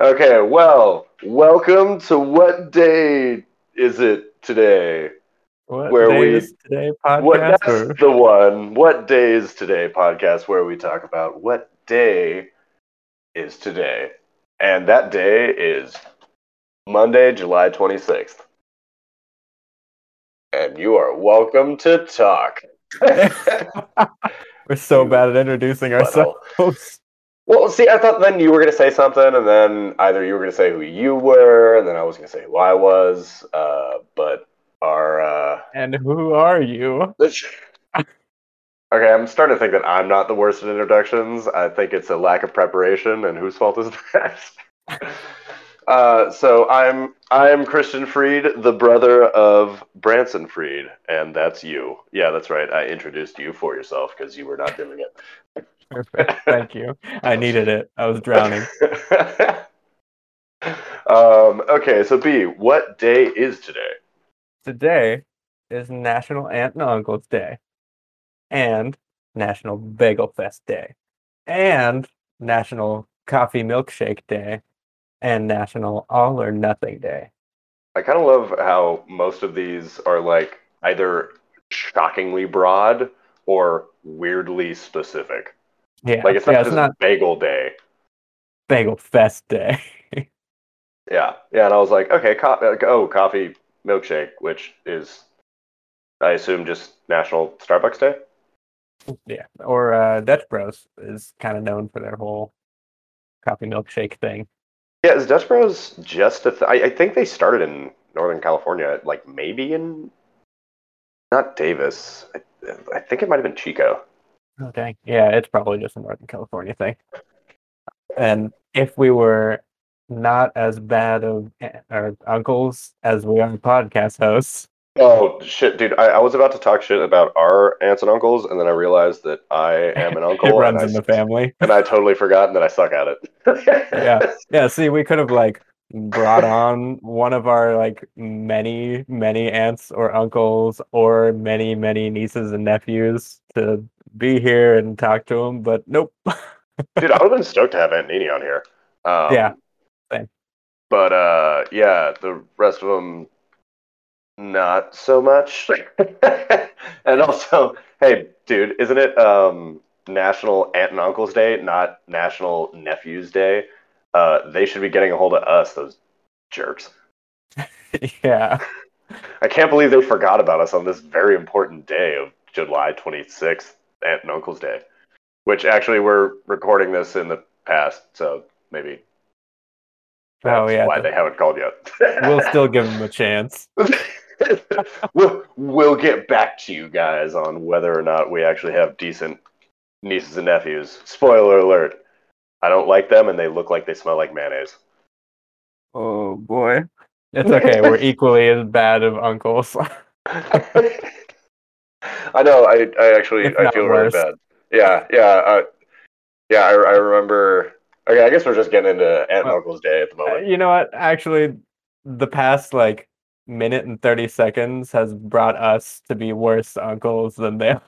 Okay, well, welcome to what day is it today? What Where day we- is today podcast? What that's or- the one. What day is today podcast where we talk about what day is today. And that day is Monday, July 26th. And you are welcome to talk. We're so bad at introducing ourselves. Well, see, I thought then you were going to say something, and then either you were going to say who you were, and then I was going to say who I was. Uh, but our. Uh... And who are you? okay, I'm starting to think that I'm not the worst at introductions. I think it's a lack of preparation, and whose fault is that? uh, so I'm I'm Christian Freed, the brother of Branson Freed, and that's you. Yeah, that's right. I introduced you for yourself because you were not doing it. Perfect. Thank you. I needed it. I was drowning. um, okay, so B, what day is today? Today is National Aunt and Uncle's Day, and National Bagel Fest Day, and National Coffee Milkshake Day, and National All or Nothing Day. I kind of love how most of these are like either shockingly broad or weirdly specific. Yeah, Like it's not yeah, just it's not Bagel Day. Bagel Fest Day. Yeah, yeah, and I was like, okay, co- uh, oh, coffee milkshake, which is, I assume, just National Starbucks Day. Yeah, or uh, Dutch Bros is kind of known for their whole coffee milkshake thing. Yeah, is Dutch Bros just a th- I, I think they started in Northern California, like maybe in not Davis. I, I think it might have been Chico. Oh dang! Yeah, it's probably just a Northern California thing. And if we were not as bad of eh, our uncles as we are podcast hosts, Oh shit, dude! I, I was about to talk shit about our aunts and uncles, and then I realized that I am an uncle, it runs I, in the family. and I totally forgot, that I suck at it. Yeah. Yeah, see, we could have like brought on one of our like many, many aunts or uncles or many, many nieces and nephews to be here and talk to them, but nope. dude, I would have been stoked to have Aunt Nini on here. Um, Yeah, same. But uh, yeah, the rest of them, not so much. and also, hey, dude, isn't it um, National Aunt and Uncle's Day, not National Nephew's Day? Uh, they should be getting a hold of us, those jerks. yeah. I can't believe they forgot about us on this very important day of July 26th, Aunt and Uncle's Day, which actually we're recording this in the past, so maybe Oh, yeah, why the- they haven't called yet. We'll still give them a chance. we'll, we'll get back to you guys on whether or not we actually have decent nieces and nephews. Spoiler alert. I don't like them and they look like they smell like mayonnaise. Oh boy. It's okay. We're equally as bad of uncles. I know. I, I actually If I feel really bad. Yeah, yeah, uh, yeah. I, I remember. Okay, I guess we're just getting into Aunt and Well, Uncle's Day at the Uh, moment. you know what? Actually, the past like minute and 30 seconds has brought us to be worse uncles than they are.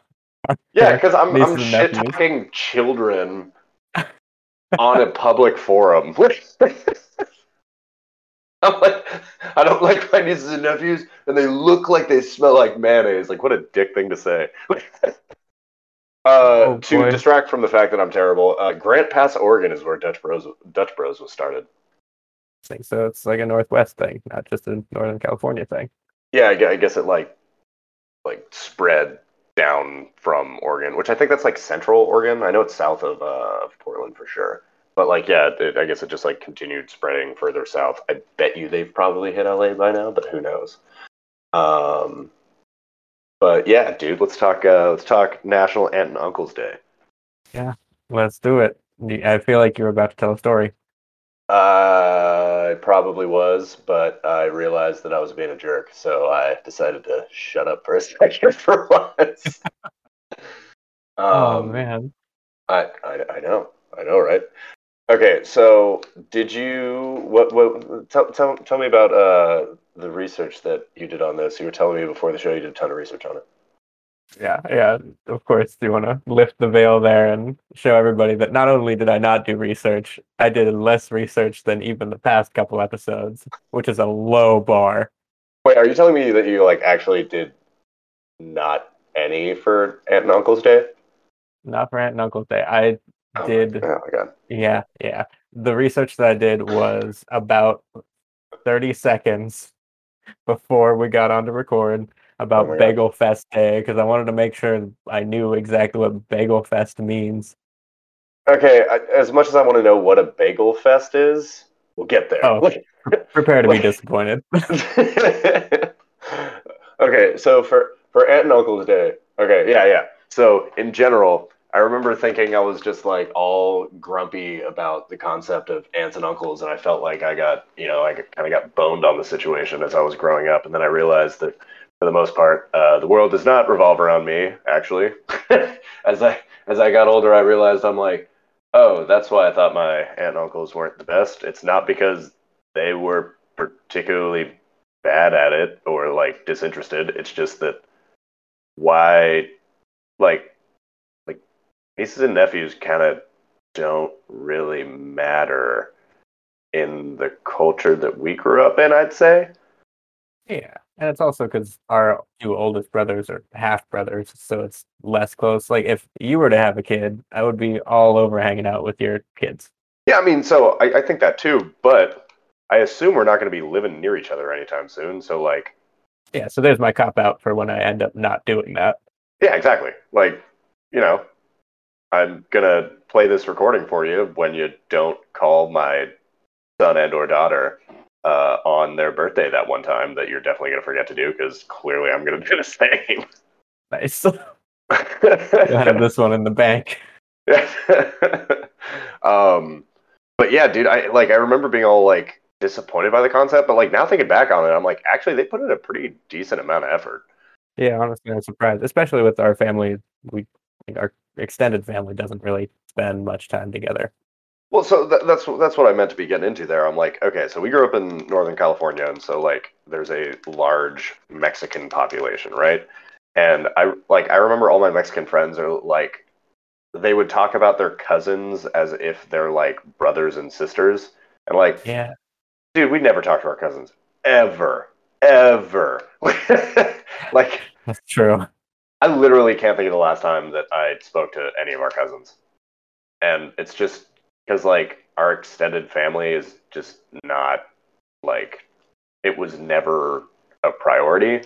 Yeah, because I'm, I'm shit talking children on a public forum. I'm like, I don't like my nieces and nephews, and they look like they smell like mayonnaise. Like, what a dick thing to say. uh, Oh, to distract from the fact that I'm terrible, uh, Grants Pass, Oregon is where Dutch Bros Dutch Bros was started. thing. So it's like a Northwest thing, not just a Northern California thing. Yeah, I I guess it like like spread down from Oregon, which I think that's like Central Oregon. I know it's south of uh, of Portland for sure, but like yeah, it, I guess it just like continued spreading further south. I bet you they've probably hit LA by now, but who knows? Um, but yeah, dude, let's talk. Uh, let's talk National Aunt and Uncle's Day. Yeah let's do it. I feel like you're about to tell a story. Uh, I probably was, but I realized that I was being a jerk, so I decided to shut up for a second for once. oh Um, man. I, I I know, I know, right? Okay, so did you what what tell tell, tell me about uh the research that you did on this? You were telling me before the show you did a ton of research on it. Yeah, yeah. Of course, Do you want to lift the veil there and show everybody that not only did I not do research, I did less research than even the past couple episodes, which is a low bar. Wait, are you telling me that you like actually did not any for Aunt and Uncle's Day? Not for Aunt and Uncle's Day. I Oh did. Oh my god. Yeah, yeah. The research that I did was about 30 seconds before we got on to record about Oh my God. Bagel Fest Day because I wanted to make sure I knew exactly what Bagel Fest means. Okay, I, as much as I want to know what a bagel fest is, we'll get there. Oh. Prepare to be disappointed. okay, so for for Aunt and Uncle's Day. Okay, yeah, yeah. So in general, I remember thinking I was just like all grumpy about the concept of aunts and uncles, and I felt like I got, you know, I kind of got boned on the situation as I was growing up, and then I realized that for the most part, uh, the world does not revolve around me. Actually, as I as I got older, I realized I'm like, oh, that's why I thought my aunt and uncles weren't the best. It's not because they were particularly bad at it or like disinterested. It's just that why, like, like nieces and nephews kind of don't really matter in the culture that we grew up in. I'd say. Yeah. And it's also because our two oldest brothers are half brothers, so it's less close. Like if you were to have a kid, I would be all over hanging out with your kids. Yeah, I mean, so I, I think that too, but I assume we're not going to be living near each other anytime soon. So like, Yeah, so there's my cop out for when I end up not doing that. Yeah, exactly. Like, you know, I'm gonna play this recording for you when you don't call my son and or daughter uh, on their birthday that one time that you're definitely gonna forget to do because clearly I'm gonna do the same. Nice. I have this one in the bank. um, but yeah, dude, I like I remember being all like disappointed by the concept, but like now thinking back on it, I'm like, actually, they put in a pretty decent amount of effort. Yeah, honestly, I'm surprised, especially with our family. We like, our extended family doesn't really spend much time together. Well, so th- that's that's what I meant to be getting into there. I'm like, okay, so we grew up in Northern California, and so like there's a large Mexican population, right? And I like I remember all my Mexican friends are like, they would talk about their cousins as if they're like brothers and sisters, and like, Yeah, dude, we never talk to our cousins ever, ever. like, that's true. I literally can't think of the last time that I spoke to any of our cousins. And it's just because, like, our extended family is just not, like, it was never a priority.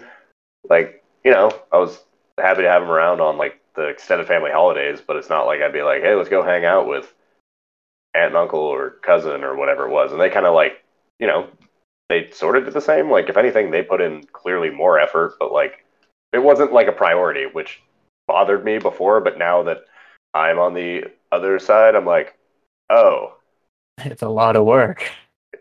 Like, you know, I was happy to have them around on, like, the extended family holidays, but it's not like I'd be like, hey, let's go hang out with aunt and uncle or cousin or whatever it was. And they kind of, like, you know, they sort of did the same. Like, if anything, they put in clearly more effort, but, like, it wasn't like a priority, which bothered me before, but now that I'm on the other side, I'm like, oh, It's a lot of work.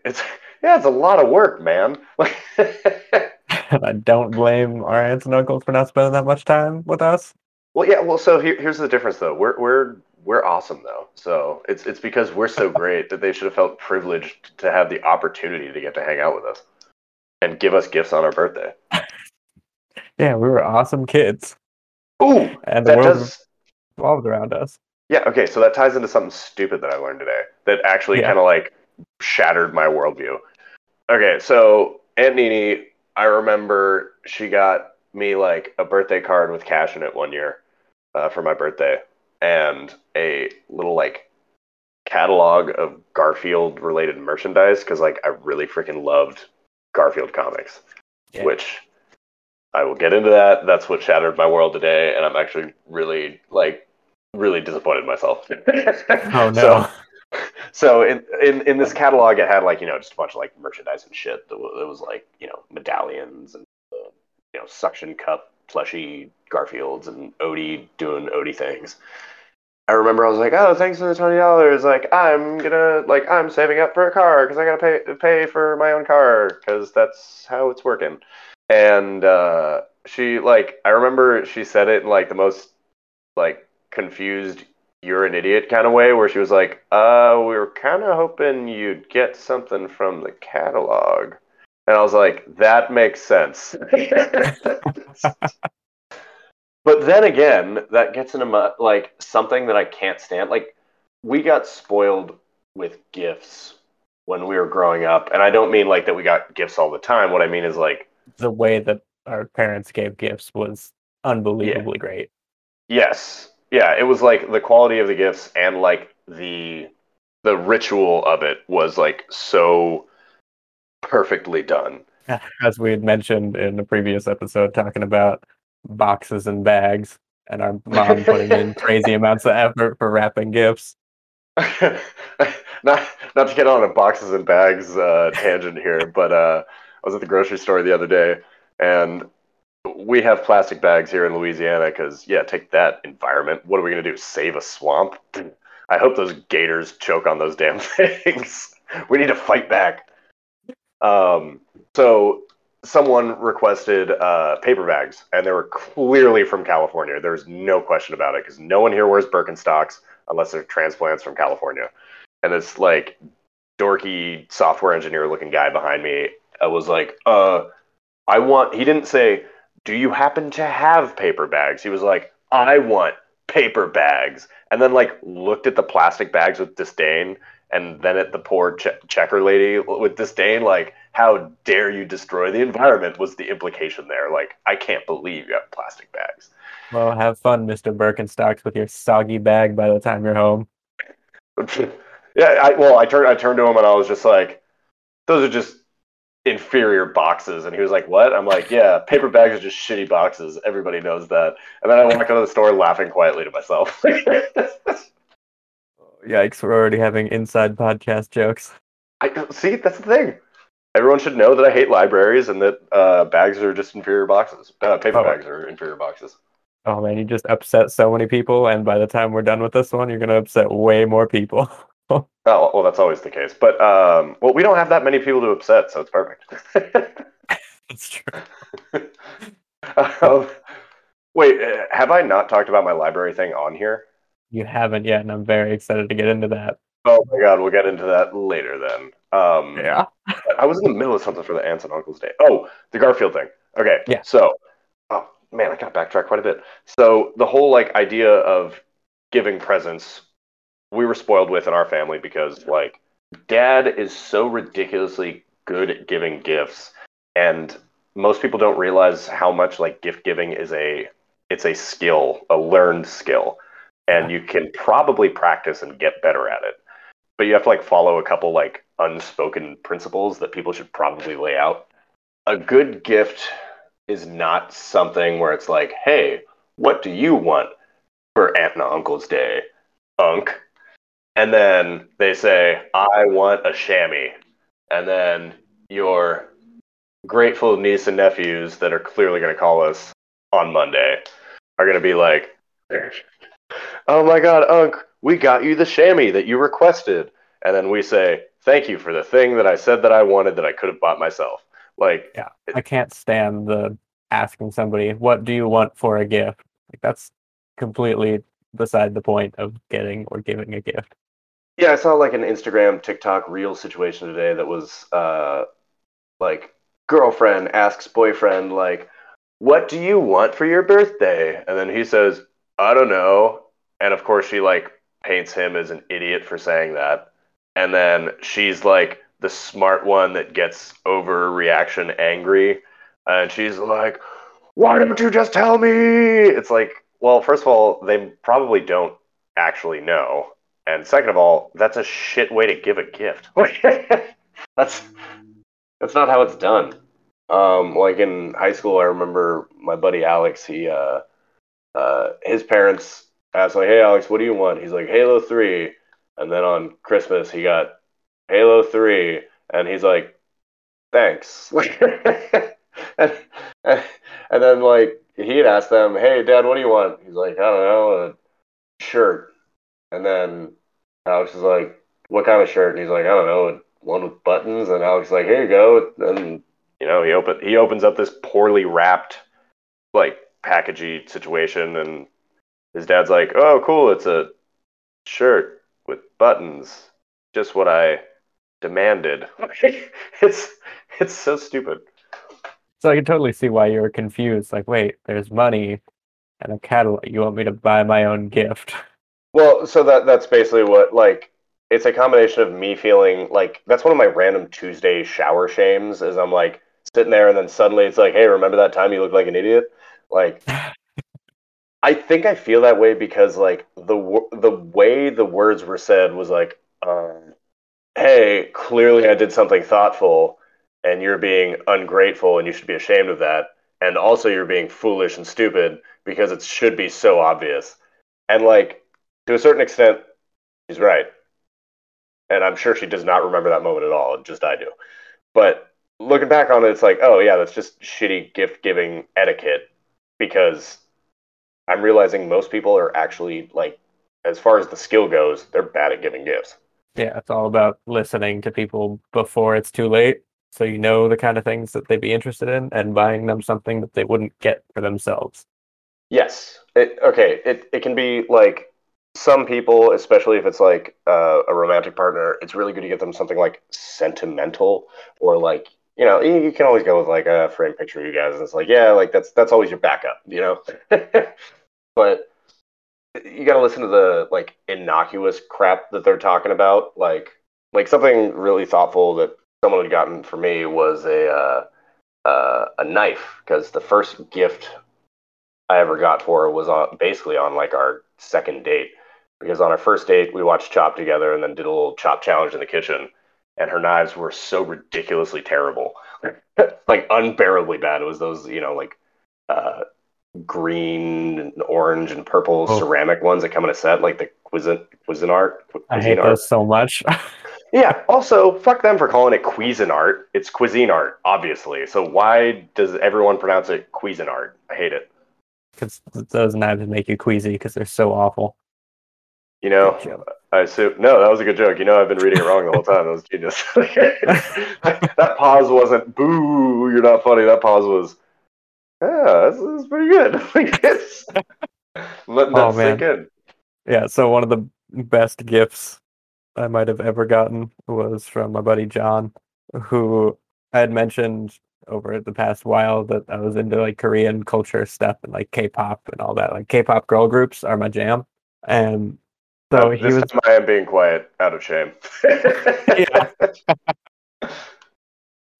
it's yeah, it's a lot of work, man. I don't blame our aunts and uncles for not spending that much time with us. well, yeah, well, so here, here's the difference, though. We're we're we're awesome, though. So it's it's because we're so great that they should have felt privileged to have the opportunity to get to hang out with us and give us gifts on our birthday. Yeah, we were awesome kids, Ooh, and the that world does. revolved around us. Yeah, okay, so that ties into something stupid that I learned today that actually Yeah. kind of like shattered my worldview. Okay, so Aunt Nini, I remember she got me like a birthday card with cash in it one year uh, for my birthday and a little like catalog of Garfield related merchandise because like I really freaking loved Garfield comics, Yeah. which I will get into that. That's what shattered my world today, and I'm actually really like really disappointed myself. Oh no! So, so in, in in this catalog, it had like you know just a bunch of like merchandise and shit. That was, it was like you know medallions and uh, you know suction cup plushy Garfields and Odie doing Odie things. I remember I was like, oh, thanks for the twenty dollars. Like I'm gonna like I'm saving up for a car because I gotta pay pay for my own car because that's how it's working. And uh, she like I remember she said it in like the most like confused you're an idiot kind of way where she was like uh we were kind of hoping you'd get something from the catalog and i was like that makes sense but then again, that gets into my, like something that I can't stand. Like we got spoiled with gifts when we were growing up, and I don't mean like that we got gifts all the time. What I mean is like The way that our parents gave gifts was unbelievably great. Yes. Yeah, it was like the quality of the gifts and like the the ritual of it was like so perfectly done. As we had mentioned in the previous episode, talking about boxes and bags, and our mom putting in crazy amounts of effort for wrapping gifts. not not to get on a boxes and bags uh, tangent here, but uh, was at the grocery store the other day, and we have plastic bags here in Louisiana because yeah, take that environment. What are we gonna do? Save a swamp? I hope those gators choke on those damn things. we need to fight back. Um, so someone requested uh, paper bags, and they were clearly from California. There's no question about it because no one here wears Birkenstocks unless they're transplants from California. And this like dorky software engineer looking guy behind me uh, was like, "Uh, I want." He didn't say, "Do you happen to have paper bags?" He was like, "I want paper bags," and then like looked at the plastic bags with disdain and then at the poor che- checker lady with disdain like how dare you destroy the environment was the implication there like i can't believe you have plastic bags Well, have fun, Mr. Birkenstocks, with your soggy bag by the time you're home. yeah i well i turned i turned to him and i was just like those are just inferior boxes and he was like what i'm like yeah paper bags are just shitty boxes everybody knows that and then i walk out of the store laughing quietly to myself Yikes, we're already having inside podcast jokes. I see. That's the thing. Everyone should know that I hate libraries and that uh, bags are just inferior boxes. Uh, paper Oh. bags are inferior boxes. Oh man, you just upset so many people, and by the time we're done with this one, you're gonna upset way more people. Oh, well, that's always the case. But um, well, we don't have that many people to upset, so it's perfect. That's true. um, wait, uh, have I not talked about my library thing on here? You haven't yet, and I'm very excited to get into that. Oh my god, we'll get into that later then. Um, Yeah. I was in the middle of something for the aunts and uncles day. Oh, the Garfield thing. Okay. Yeah. So, oh man, I got backtracked quite a bit. So the whole like idea of giving presents, we were spoiled with in our family because like dad is so ridiculously good at giving gifts, and most people don't realize how much like gift giving is a it's a skill, a learned skill, and you can probably practice and get better at it but you have to like follow a couple like unspoken principles that people should probably lay out. A good gift is not something where it's like, hey, what do you want for Aunt and Uncle's Day, Unc? And then they say, I want a chamois. And then your grateful niece and nephews that are clearly going to call us on Monday are going to be like, oh my God, Unc, we got you the chamois that you requested. And then we say, thank you for the thing that I said that I wanted that I could have bought myself. Like, yeah, I can't stand the asking somebody, "What do you want for a gift?" Like that's completely beside the point of getting or giving a gift. Yeah, I saw like an Instagram, TikTok reel situation today that was uh, like, girlfriend asks boyfriend, like, what do you want for your birthday? And then he says, I don't know. And of course, she like paints him as an idiot for saying that. And then she's like the smart one that gets overreaction angry. And she's like, why don't you just tell me? It's like, well, first of all, they probably don't actually know. And second of all, that's a shit way to give a gift. that's that's not how it's done. Um, like in high school, I remember my buddy Alex. He, uh, uh, his parents asked like, "Hey, Alex, what do you want?" He's like, "Halo 3. And then on Christmas, he got Halo 3, and he's like, "Thanks." and, and and then like he had asked them, "Hey, Dad, what do you want?" He's like, "I don't know, a shirt." And then Alex is like, "What kind of shirt?" And he's like, "I don't know, one with buttons." And Alex is like, "Here you go." And you know, he open he opens up this poorly wrapped like packagey situation, and his dad's like, "Oh, cool, it's a shirt with buttons, just what I demanded." it's it's so stupid. So I can totally see why you were confused. Like, wait, there's money, and a catalog. You want me to buy my own gift? Well, so that that's basically what like it's a combination of me feeling like that's one of my random Tuesday shower shames is I'm like sitting there and then suddenly it's like, hey, remember that time you looked like an idiot? Like I think I feel that way because like the the way the words were said was like, um, hey, clearly I did something thoughtful and you're being ungrateful and you should be ashamed of that. And also you're being foolish and stupid because it should be so obvious. And like to a certain extent, she's right. And I'm sure she does not remember that moment at all, just I do. But looking back on it, it's like, oh yeah, that's just shitty gift giving etiquette because I'm realizing most people are actually like, as far as the skill goes, they're bad at giving gifts. Yeah, it's all about listening to people before it's too late. So you know the kind of things that they'd be interested in and buying them something that they wouldn't get for themselves. Yes. It, okay. It, it can be like some people, especially if it's like uh, a romantic partner, it's really good to get them something like sentimental or like you know you, you can always go with like a frame picture of you guys, and it's like yeah, like that's that's always your backup, you know. but you got to listen to the like innocuous crap that they're talking about, like like something really thoughtful that someone had gotten for me was a uh, uh, a knife because the first gift I ever got for her was on basically on like our second date because on our first date we watched Chopped together and then did a little Chopped challenge in the kitchen, and her knives were so ridiculously terrible, like unbearably bad. It was those you know like uh, green, and orange, and purple oh. ceramic ones that come in a set, like the Cuisin Cuisinart. I hate those so much. yeah. Also, fuck them for calling it Cuisinart. It's cuisine art, obviously. So why does everyone pronounce it Cuisinart? I hate it. Because those knives make you queasy because they're so awful. You know, I assume no, that was a good joke. You know, I've been reading it wrong the whole time. That was genius. that pause wasn't "boo," you're not funny. That pause was, yeah, this is pretty good. letting that oh, sink in. Yeah. So one of the best gifts I might have ever gotten was from my buddy John, who I had mentioned over the past while that I was into like Korean culture stuff and like K-pop and all that. Like K-pop girl groups are my jam, and so he was. I am being quiet out of shame. yeah.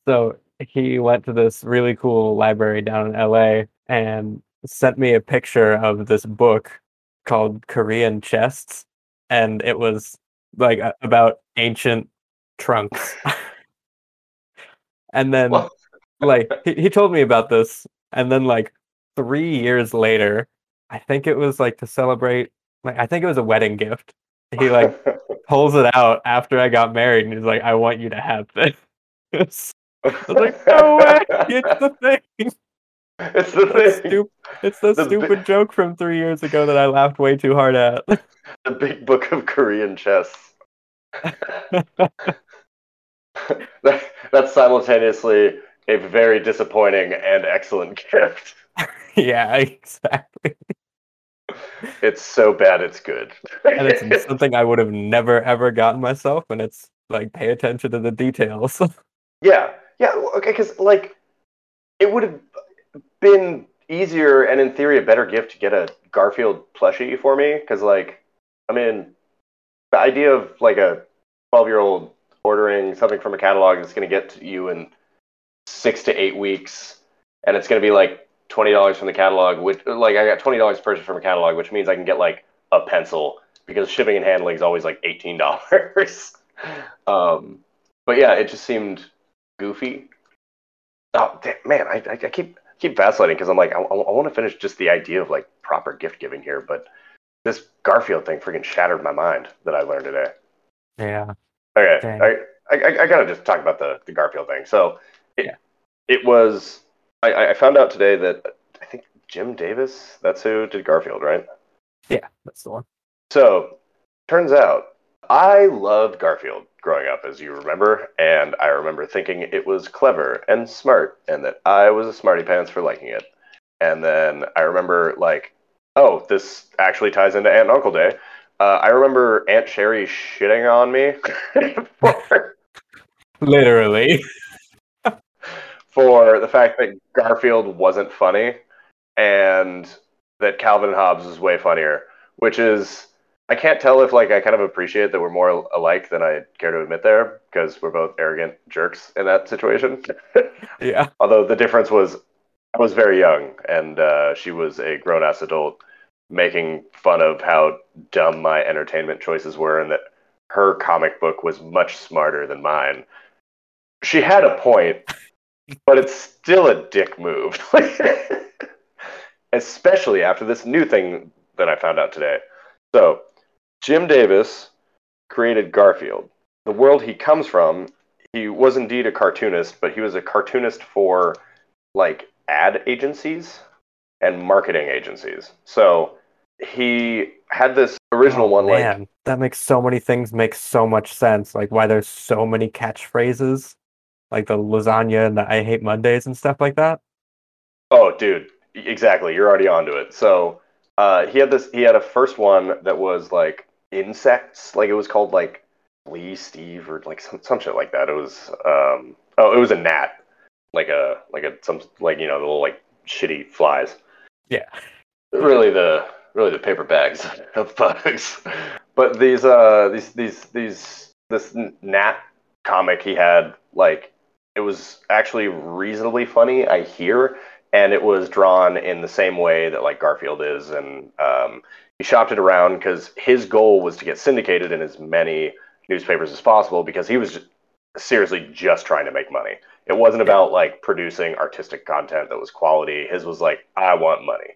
so he went to this really cool library down in LA and sent me a picture of this book called Korean Chests, and it was like about ancient trunks. and then, like, he, he told me about this, and then like three years later, I think it was like to celebrate like I think it was a wedding gift. He like pulls it out after I got married and he's like, I want you to have this. I was like, no way, it's the thing. It's the thing. Stup- it's the, the stupid joke from three years ago that I laughed way too hard at. the big book of Korean chess. that, that's simultaneously a very disappointing and excellent gift. yeah, exactly it's so bad it's good. and it's something I would have never ever gotten myself, and it's like pay attention to the details. yeah, yeah, okay, because like it would have been easier and in theory a better gift to get a Garfield plushie for me, because like I mean the idea of like a twelve year old ordering something from a catalog that's going to get to you in six to eight weeks, and it's going to be like twenty dollars from the catalog, which like I got twenty dollars purchased from a catalog, which means I can get like a pencil because shipping and handling is always like eighteen dollars. um, but yeah, it just seemed goofy. Oh damn, man, I, I, keep keep vacillating because I'm like I, I want to finish just the idea of like proper gift giving here, but this Garfield thing freaking shattered my mind that I learned today. Yeah. Okay. I, I, I gotta just talk about the, the Garfield thing. So it, yeah. it was I, I found out today that I think Jim Davis, that's who did Garfield, right? Yeah, that's the one. So, turns out I loved Garfield growing up, as you remember, and I remember thinking it was clever and smart, and that I was a smarty pants for liking it. And then I remember, like, oh, this actually ties into Aunt and Uncle Day. Uh, I remember Aunt Sherry shitting on me. for... Literally for the fact that Garfield wasn't funny. And that Calvin and Hobbes is way funnier, which is I can't tell if like I kind of appreciate that we're more alike than I care to admit there because we're both arrogant jerks in that situation. Yeah. Although the difference was I was very young and uh, she was a grown ass adult making fun of how dumb my entertainment choices were and that her comic book was much smarter than mine. She had a point, but it's still a dick move. Especially after this new thing that I found out today. So, Jim Davis created Garfield. The world he comes from, he was indeed a cartoonist, but he was a cartoonist for like ad agencies and marketing agencies. So he had this original Oh, one like man, that makes so many things make so much sense. Like why there's so many catchphrases, like the lasagna and the I hate Mondays and stuff like that. Oh, dude, exactly. You're already onto it. So uh, he had this. He had a first one that was like insects. Like it was called like Lee Steve or like some, some shit like that. It was um oh it was a gnat, like a like a some like you know the little like shitty flies. Yeah. Really the really the paper bags of bugs. But these uh these these these this gnat comic he had like it was actually reasonably funny. I hear and it was drawn in the same way that like Garfield is, and um, he shopped it around because his goal was to get syndicated in as many newspapers as possible because he was just, seriously just trying to make money. It wasn't about like producing artistic content that was quality. His was like, I want money.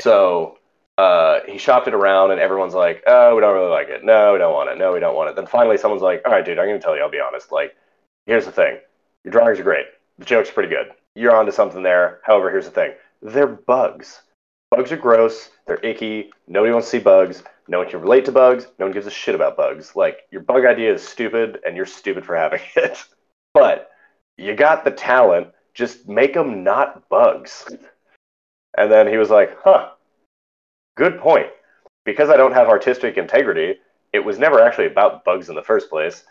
So uh, he shopped it around, and everyone's like, "Oh, we don't really like it. No, we don't want it. No, we don't want it." Then finally, someone's like, "All right, dude, I'm gonna tell you. I'll be honest. Like, here's the thing. Your drawings are great. The joke's pretty good. You're onto something there. However, here's the thing. They're bugs. Bugs are gross. They're icky. Nobody wants to see bugs. No one can relate to bugs. No one gives a shit about bugs. Like, your bug idea is stupid, and you're stupid for having it. but you got the talent. Just make them not bugs. And then he was like, huh, good point. Because I don't have artistic integrity, it was never actually about bugs in the first place.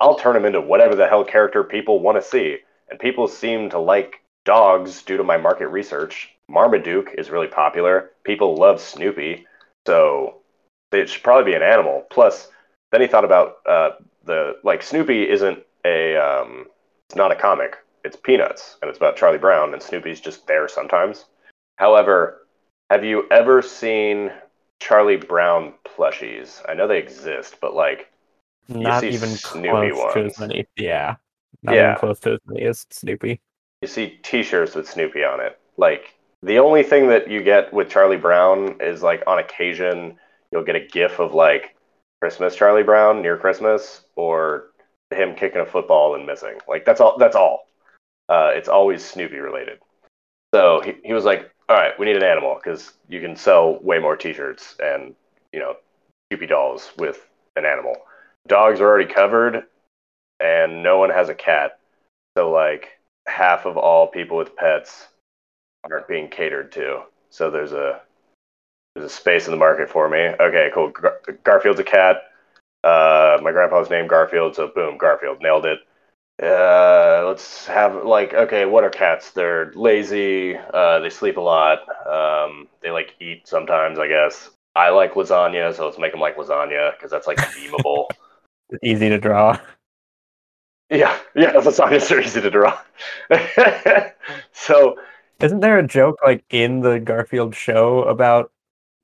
I'll turn him into whatever the hell character people want to see. And people seem to like dogs due to my market research. Marmaduke is really popular. People love Snoopy. So it should probably be an animal. Plus, then he thought about uh, the like Snoopy isn't a um, it's not a comic. It's Peanuts, and it's about Charlie Brown, and Snoopy's just there sometimes. However, have you ever seen Charlie Brown plushies? I know they exist, but like, Not see even Snoopy close to as many. Yeah. Not Yeah. even close to as many as Snoopy. you see T-shirts with Snoopy on it. Like, the only thing that you get with Charlie Brown is like on occasion you'll get a GIF of like Christmas Charlie Brown near Christmas, or him kicking a football and missing. Like that's all. That's all. Uh, it's always Snoopy related. So he, he was like, all right, we need an animal because you can sell way more T-shirts and you know Snoopy dolls with an animal. Dogs are already covered, and no one has a cat. So like half of all people with pets aren't being catered to. So there's a there's a space in the market for me. Okay, cool. Gar- Garfield's a cat. Uh, my grandpa's named Garfield, so boom, Garfield nailed it. Uh, let's have like okay, what are cats? They're lazy. Uh, they sleep a lot. Um, they like eat sometimes, I guess. I like lasagna, so let's make them like lasagna because that's like memeable. Easy to draw. yeah, yeah, lasagnas are easy to draw. so Isn't there a joke like in the Garfield show about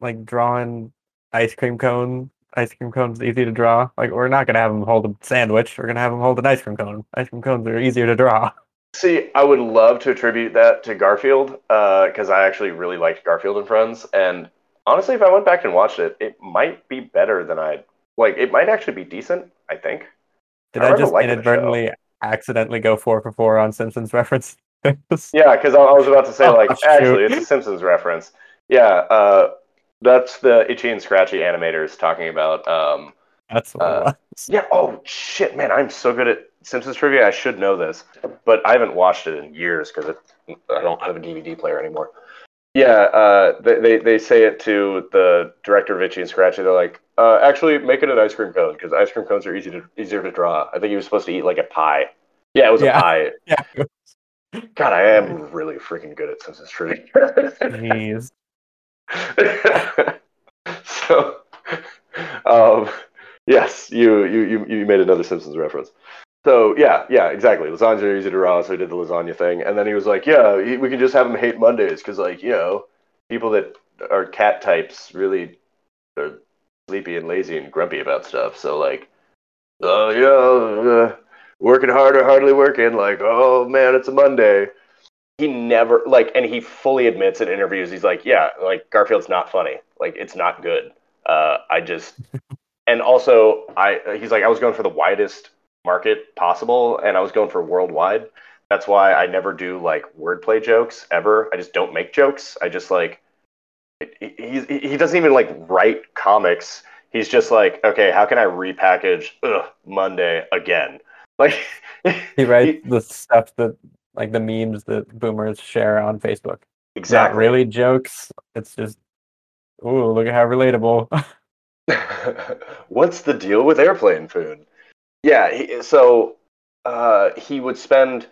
like drawing ice cream cone? Ice cream cones easy to draw. Like we're not gonna have him hold a sandwich. We're gonna have him hold an ice cream cone. Ice cream cones are easier to draw. See, I would love to attribute that to Garfield uh, because I actually really liked Garfield and Friends. And honestly, if I went back and watched it, it might be better than I like. It might actually be decent. I think. Did I I, just liking the show. inadvertently accidentally go four for four on Simpsons reference? Yeah, because I, I was about to say Oh, like shoot. actually it's a Simpsons reference. Yeah, uh, that's the Itchy and Scratchy animators talking about. Um, That's what Uh, was. yeah. Oh shit, man! I'm so good at Simpsons trivia. I should know this, but I haven't watched it in years because I don't have a DVD player anymore. Yeah, uh, they, they they say it to the director of Itchy and Scratchy. They're like, uh, actually, make it an ice cream cone because ice cream cones are easy to easier to draw. I think he was supposed to eat like a pie. Yeah, it was Yeah. a pie. Yeah. God, I am really freaking good at Simpsons trivia. Jeez. so, um, yes, you, you you you made another Simpsons reference. So yeah, yeah, exactly. Lasagnas are easy to raw, so he did the lasagna thing, and then he was like, "Yeah, we can just have him hate Mondays because, like, you know, people that are cat types really are sleepy and lazy and grumpy about stuff. So like, oh yeah, uh, working hard or hardly working. Like, oh man, it's a Monday." He never like, and he fully admits in interviews, he's like, "Yeah, like Garfield's not funny. Like, it's not good. Uh, I just." and also, I he's like, I was going for the widest market possible, and I was going for worldwide. That's why I never do like wordplay jokes ever. I just don't make jokes. I just like he he doesn't even like write comics. He's just like, okay, how can I repackage ugh, Monday again? Like he writes he, the stuff that like the memes that boomers share on Facebook. Exactly. Not really jokes. It's just, ooh, look at how relatable. What's the deal with airplane food? Yeah, he, so uh, he would spend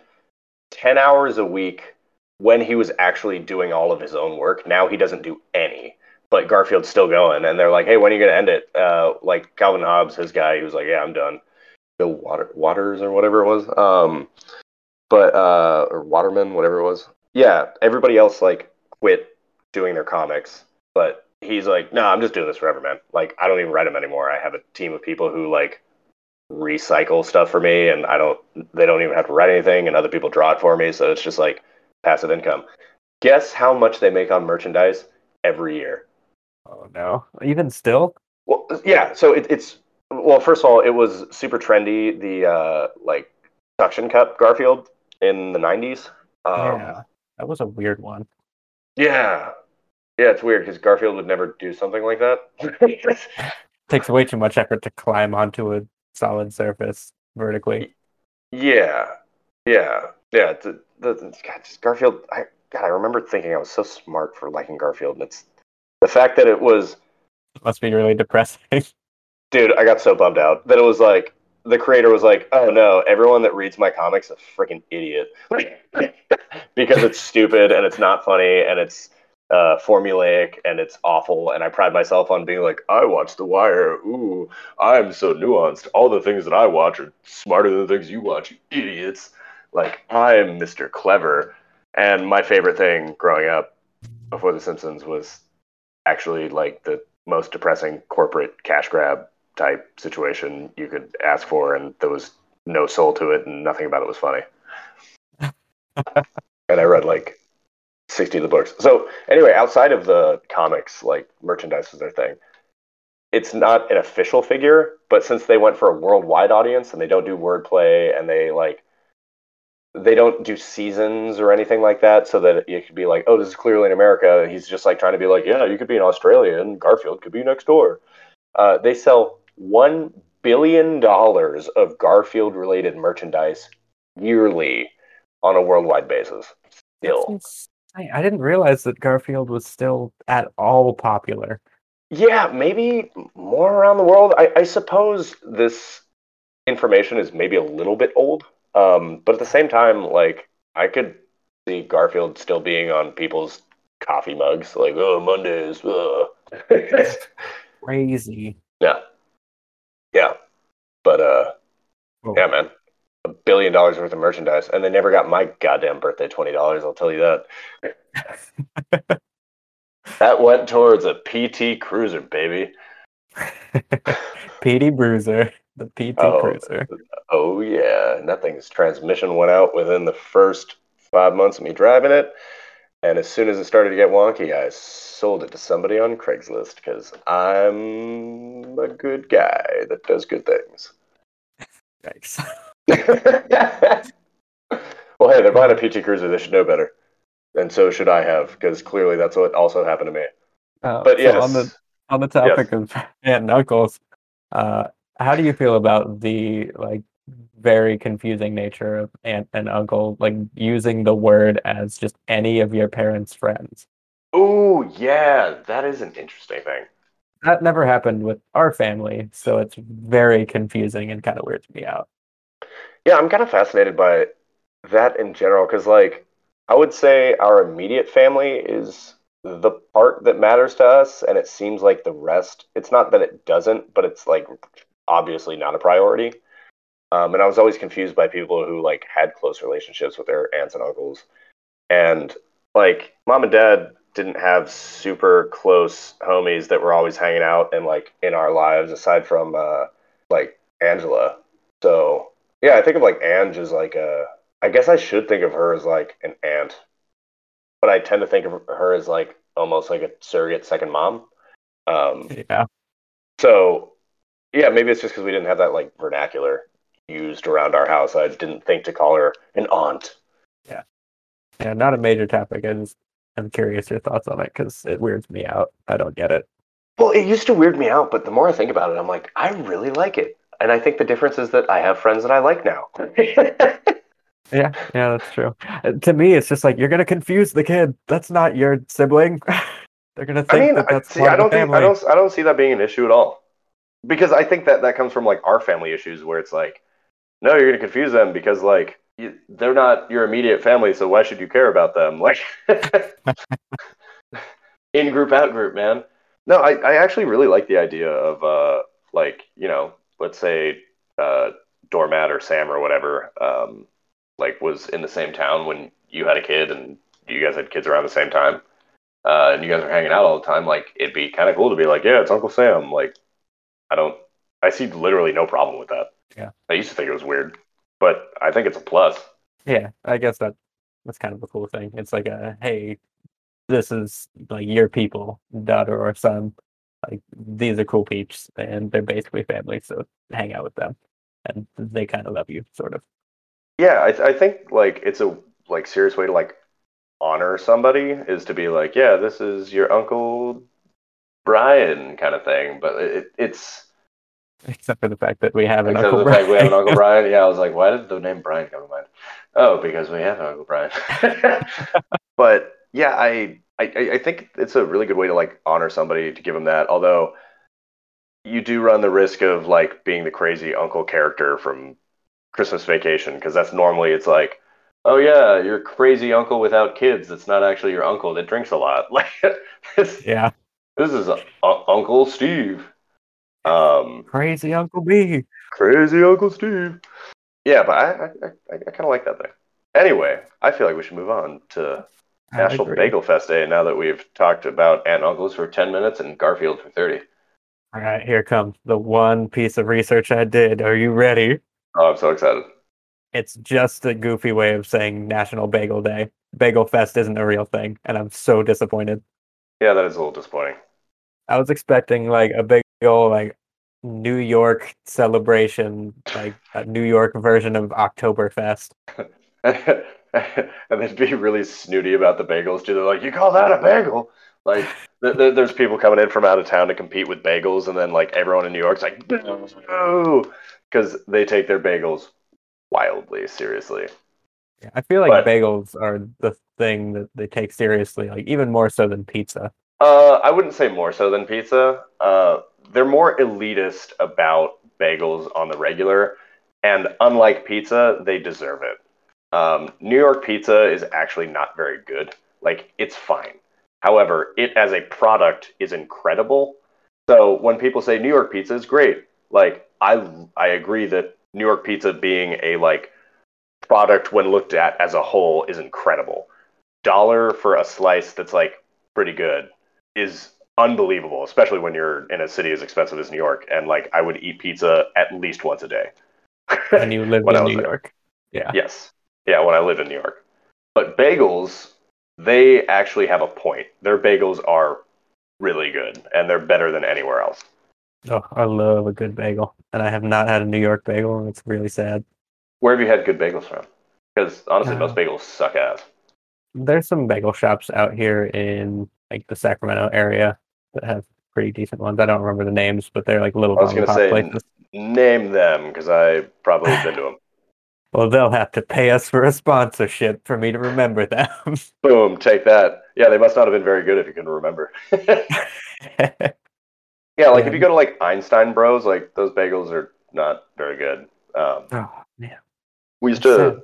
10 hours a week when he was actually doing all of his own work. Now he doesn't do any, but Garfield's still going. And they're like, hey, when are you going to end it? Uh, like Calvin Hobbes, his guy, he was like, yeah, I'm done. Bill Water, Waters or whatever it was. Um, but, uh, or Waterman, whatever it was. Yeah, everybody else like quit doing their comics, but he's like, no, I'm just doing this forever, man. Like, I don't even write them anymore. I have a team of people who like recycle stuff for me and I don't they don't even have to write anything and other people draw it for me so it's just like passive income. Guess how much they make on merchandise every year? Oh no. Even still? Well yeah, so it, it's well first of all it was super trendy the uh like suction cup Garfield in the 90s. Um, yeah. That was a weird one. Yeah. Yeah, it's weird because Garfield would never do something like that. Takes way too much effort to climb onto a solid surface vertically. Yeah, yeah, yeah. The, the, God, just Garfield. I God, I remember thinking I was so smart for liking Garfield, and it's the fact that it was. Must be really depressing. Dude, I got so bummed out that it was like the creator was like, "Oh no, everyone that reads my comics is a freaking idiot," because it's stupid and it's not funny and it's uh, formulaic and it's awful. And I pride myself on being like, I watch The Wire. Ooh, I'm so nuanced. All the things that I watch are smarter than the things you watch, you idiots. Like, I'm Mr. Clever. And my favorite thing growing up before The Simpsons was actually like the most depressing corporate cash grab type situation you could ask for. And there was no soul to it and nothing about it was funny. and I read like 60 of the books. So anyway, outside of the comics, like merchandise is their thing. It's not an official figure, but since they went for a worldwide audience and they don't do wordplay and they like they don't do seasons or anything like that, so that you could be like, oh, this is clearly in America. He's just like trying to be like, yeah, you could be in Australia and Garfield could be next door. Uh, they sell one billion dollars of Garfield related merchandise yearly on a worldwide basis. Still, I, I didn't realize that Garfield was still at all popular. Yeah, maybe more around the world. I, I suppose this information is maybe a little bit old, um, but at the same time, like I could see Garfield still being on people's coffee mugs, like oh Mondays. Crazy. Yeah, yeah, but uh, oh. yeah, man a billion dollars worth of merchandise, and they never got my goddamn birthday twenty dollars. I'll tell you that. that went towards a PT Cruiser, baby. PT Bruiser, the PT oh, Cruiser. Oh yeah, that transmission went out within the first five months of me driving it. And as soon as it started to get wonky, I sold it to somebody on Craigslist because I'm a good guy that does good things. Thanks. well, hey, they're buying a PT Cruiser. They should know better, and so should I have, because clearly that's what also happened to me. Uh, but yes, so on the on the topic yes. of and uncles, uh, how do you feel about the like very confusing nature of aunt and uncle, like using the word as just any of your parents' friends? Oh yeah, that is an interesting thing. That never happened with our family, so it's very confusing and kind of weirds me out. Yeah, I'm kind of fascinated by that in general because, like, I would say our immediate family is the part that matters to us, and it seems like the rest. It's not that it doesn't, but it's like obviously not a priority. Um, and I was always confused by people who like had close relationships with their aunts and uncles, and like mom and dad didn't have super close homies that were always hanging out and like in our lives aside from uh, like Angela. So yeah, I think of like Ange as like a. I guess I should think of her as like an aunt, but I tend to think of her as like almost like a surrogate second mom. Um, Yeah. so yeah, maybe it's just because we didn't have that like vernacular used around our house. I didn't think to call her an aunt. Yeah, yeah, not a major topic. I just I'm curious your thoughts on it because it weirds me out. I don't get it. Well, it used to weird me out, but the more I think about it, I'm like, I really like it. And I think the difference is that I have friends that I like now. Yeah, yeah, that's true. Uh, to me, it's just like you're gonna confuse the kid. That's not your sibling. They're gonna I think mean, that that's see, I don't think. I don't I don't see that being an issue at all, because I think that that comes from like our family issues where it's like, no, you're gonna confuse them because like you, they're not your immediate family, so why should you care about them? Like, in group, out group, man. No, I, I actually really like the idea of uh like you know let's say uh doormat or Sam or whatever um like was in the same town when you had a kid and you guys had kids around the same time uh, and you guys are hanging out all the time, like it'd be kind of cool to be like, yeah, it's Uncle Sam. Like, I don't, I see literally no problem with that. Yeah. I used to think it was weird, but I think it's a plus. Yeah, I guess that that's kind of a cool thing. It's like a hey, this is like your people, daughter or son. Like these are cool peeps, and they're basically family. So hang out with them, and they kind of love you, sort of. Yeah, I, th- I think like it's a like serious way to like honor somebody is to be like, yeah, this is your uncle Brian kind of thing. But it, it's Except for the fact that we have an except Uncle for the fact we have an Brian. Uncle Brian. Yeah, I was like, why did the name Brian come to mind? Oh, because we have an Uncle Brian. but yeah, I, I I think it's a really good way to like honor somebody to give them that. Although you do run the risk of like being the crazy uncle character from Christmas Vacation because that's normally it's like, oh yeah, your crazy uncle without kids. That's not actually your uncle that drinks a lot. Like yeah, this is uh, Uncle Steve. Um, crazy Uncle B. Crazy Uncle Steve. Yeah, but I I, I, I kind of like that thing. Anyway, I feel like we should move on to I National agree. Bagel Fest Day now that we've talked about Aunt Uncles for 10 minutes and Garfield for 30. All right, here comes the one piece of research I did. Are you ready? Oh, I'm so excited. It's just a goofy way of saying National Bagel Day. Bagel Fest isn't a real thing, and I'm so disappointed. Yeah, that is a little disappointing. I was expecting like a big old like New York celebration, like a New York version of Oktoberfest. and they'd be really snooty about the bagels too. They're like, "You call that a bagel?" Like, th- th- there's people coming in from out of town to compete with bagels, and then like everyone in New York's like, "Boo!" because they take their bagels wildly seriously. Yeah, I feel like But- bagels are the thing that they take seriously, like even more so than pizza. Uh, I wouldn't say more so than pizza. Uh, they're more elitist about bagels on the regular, and unlike pizza, they deserve it. Um, New York pizza is actually not very good. Like, it's fine. However, it as a product is incredible. So when people say New York pizza is great, like I I agree that New York pizza being a like product when looked at as a whole is incredible. Dollar for a slice that's like pretty good is unbelievable, especially when you're in a city as expensive as New York. And like, I would eat pizza at least once a day. And you live in New there. York. Yeah. yes, yeah, when I lived in New York. But bagels, they actually have a point. Their bagels are really good, and they're better than anywhere else. Oh, I love a good bagel. And I have not had a New York bagel, and it's really sad. Where have you had good bagels from? Because honestly, Uh, most bagels suck ass. There's some bagel shops out here in like the Sacramento area that have pretty decent ones. I don't remember the names, but they're like little I was gonna say, places. Name them, because I probably have been to them. Well, they'll have to pay us for a sponsorship for me to remember them. Boom, take that. Yeah, they must not have been very good if you can remember. Yeah, like Yeah. if you go to like Einstein Bros, like those bagels are not very good. Um, oh man. we used That's to sad.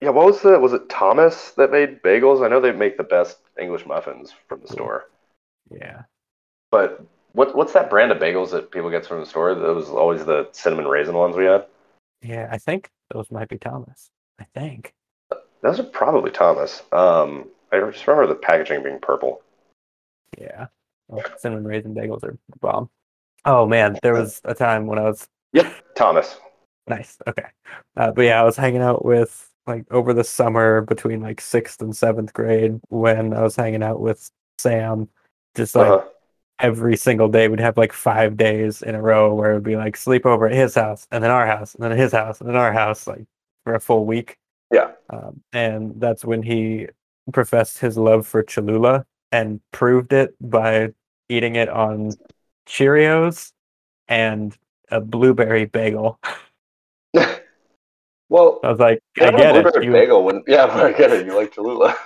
Yeah, what was the was it Thomas that made bagels? I know they make the best English muffins from the store. Yeah. But what what's that brand of bagels that people get from the store? That was always the cinnamon raisin ones we had. Yeah, I think those might be Thomas. I think. Those are probably Thomas. Um, I just remember the packaging being purple. Yeah. Oh, cinnamon raisin bagels are bomb. Oh man, there was a time when I was Yep, Thomas. nice. Okay. Uh, but yeah, I was hanging out with like over the summer between like sixth and seventh grade when I was hanging out with Sam. Just like Uh-huh. every single day, we'd have like five days in a row where it would be like sleepover at his house and then our house and then his house and then our house, like for a full week. Yeah. Um, and that's when he professed his love for Cholula and proved it by eating it on Cheerios and a blueberry bagel. well, I was like, I a get it. You, bagel when yeah, I get it. You like Cholula.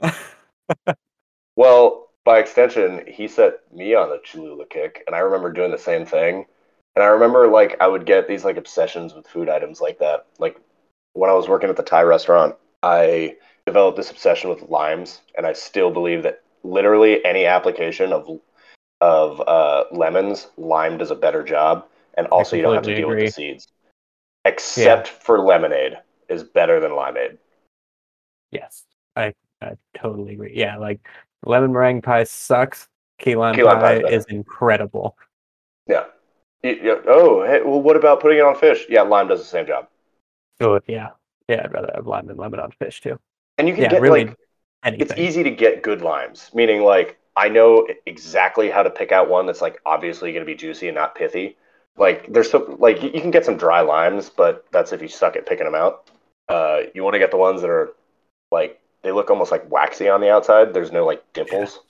well, by extension, he set me on the Cholula kick, and I remember doing the same thing. And I remember like I would get these like obsessions with food items like that. Like when I was working at the Thai restaurant, I developed this obsession with limes, and I still believe that literally any application of of uh, lemons, lime does a better job, and also you don't have to deal with the seeds. Except for lemonade is better than limeade. yes, I, I totally agree. Yeah, like lemon meringue pie sucks. Key lime Key lime pie better. is incredible. Yeah. Yeah. Oh, hey, well, what about putting it on fish? Yeah, lime does the same job. Oh yeah, yeah. I'd rather have lime than lemon on fish too. And you can Yeah, get really like Anything. it's easy to get good limes, meaning like I know exactly how to pick out one that's like obviously going to be juicy and not pithy. Like there's so like you can get some dry limes, but that's if you suck at picking them out. Uh, you want to get the ones that are like they look almost like waxy on the outside. There's no like dimples,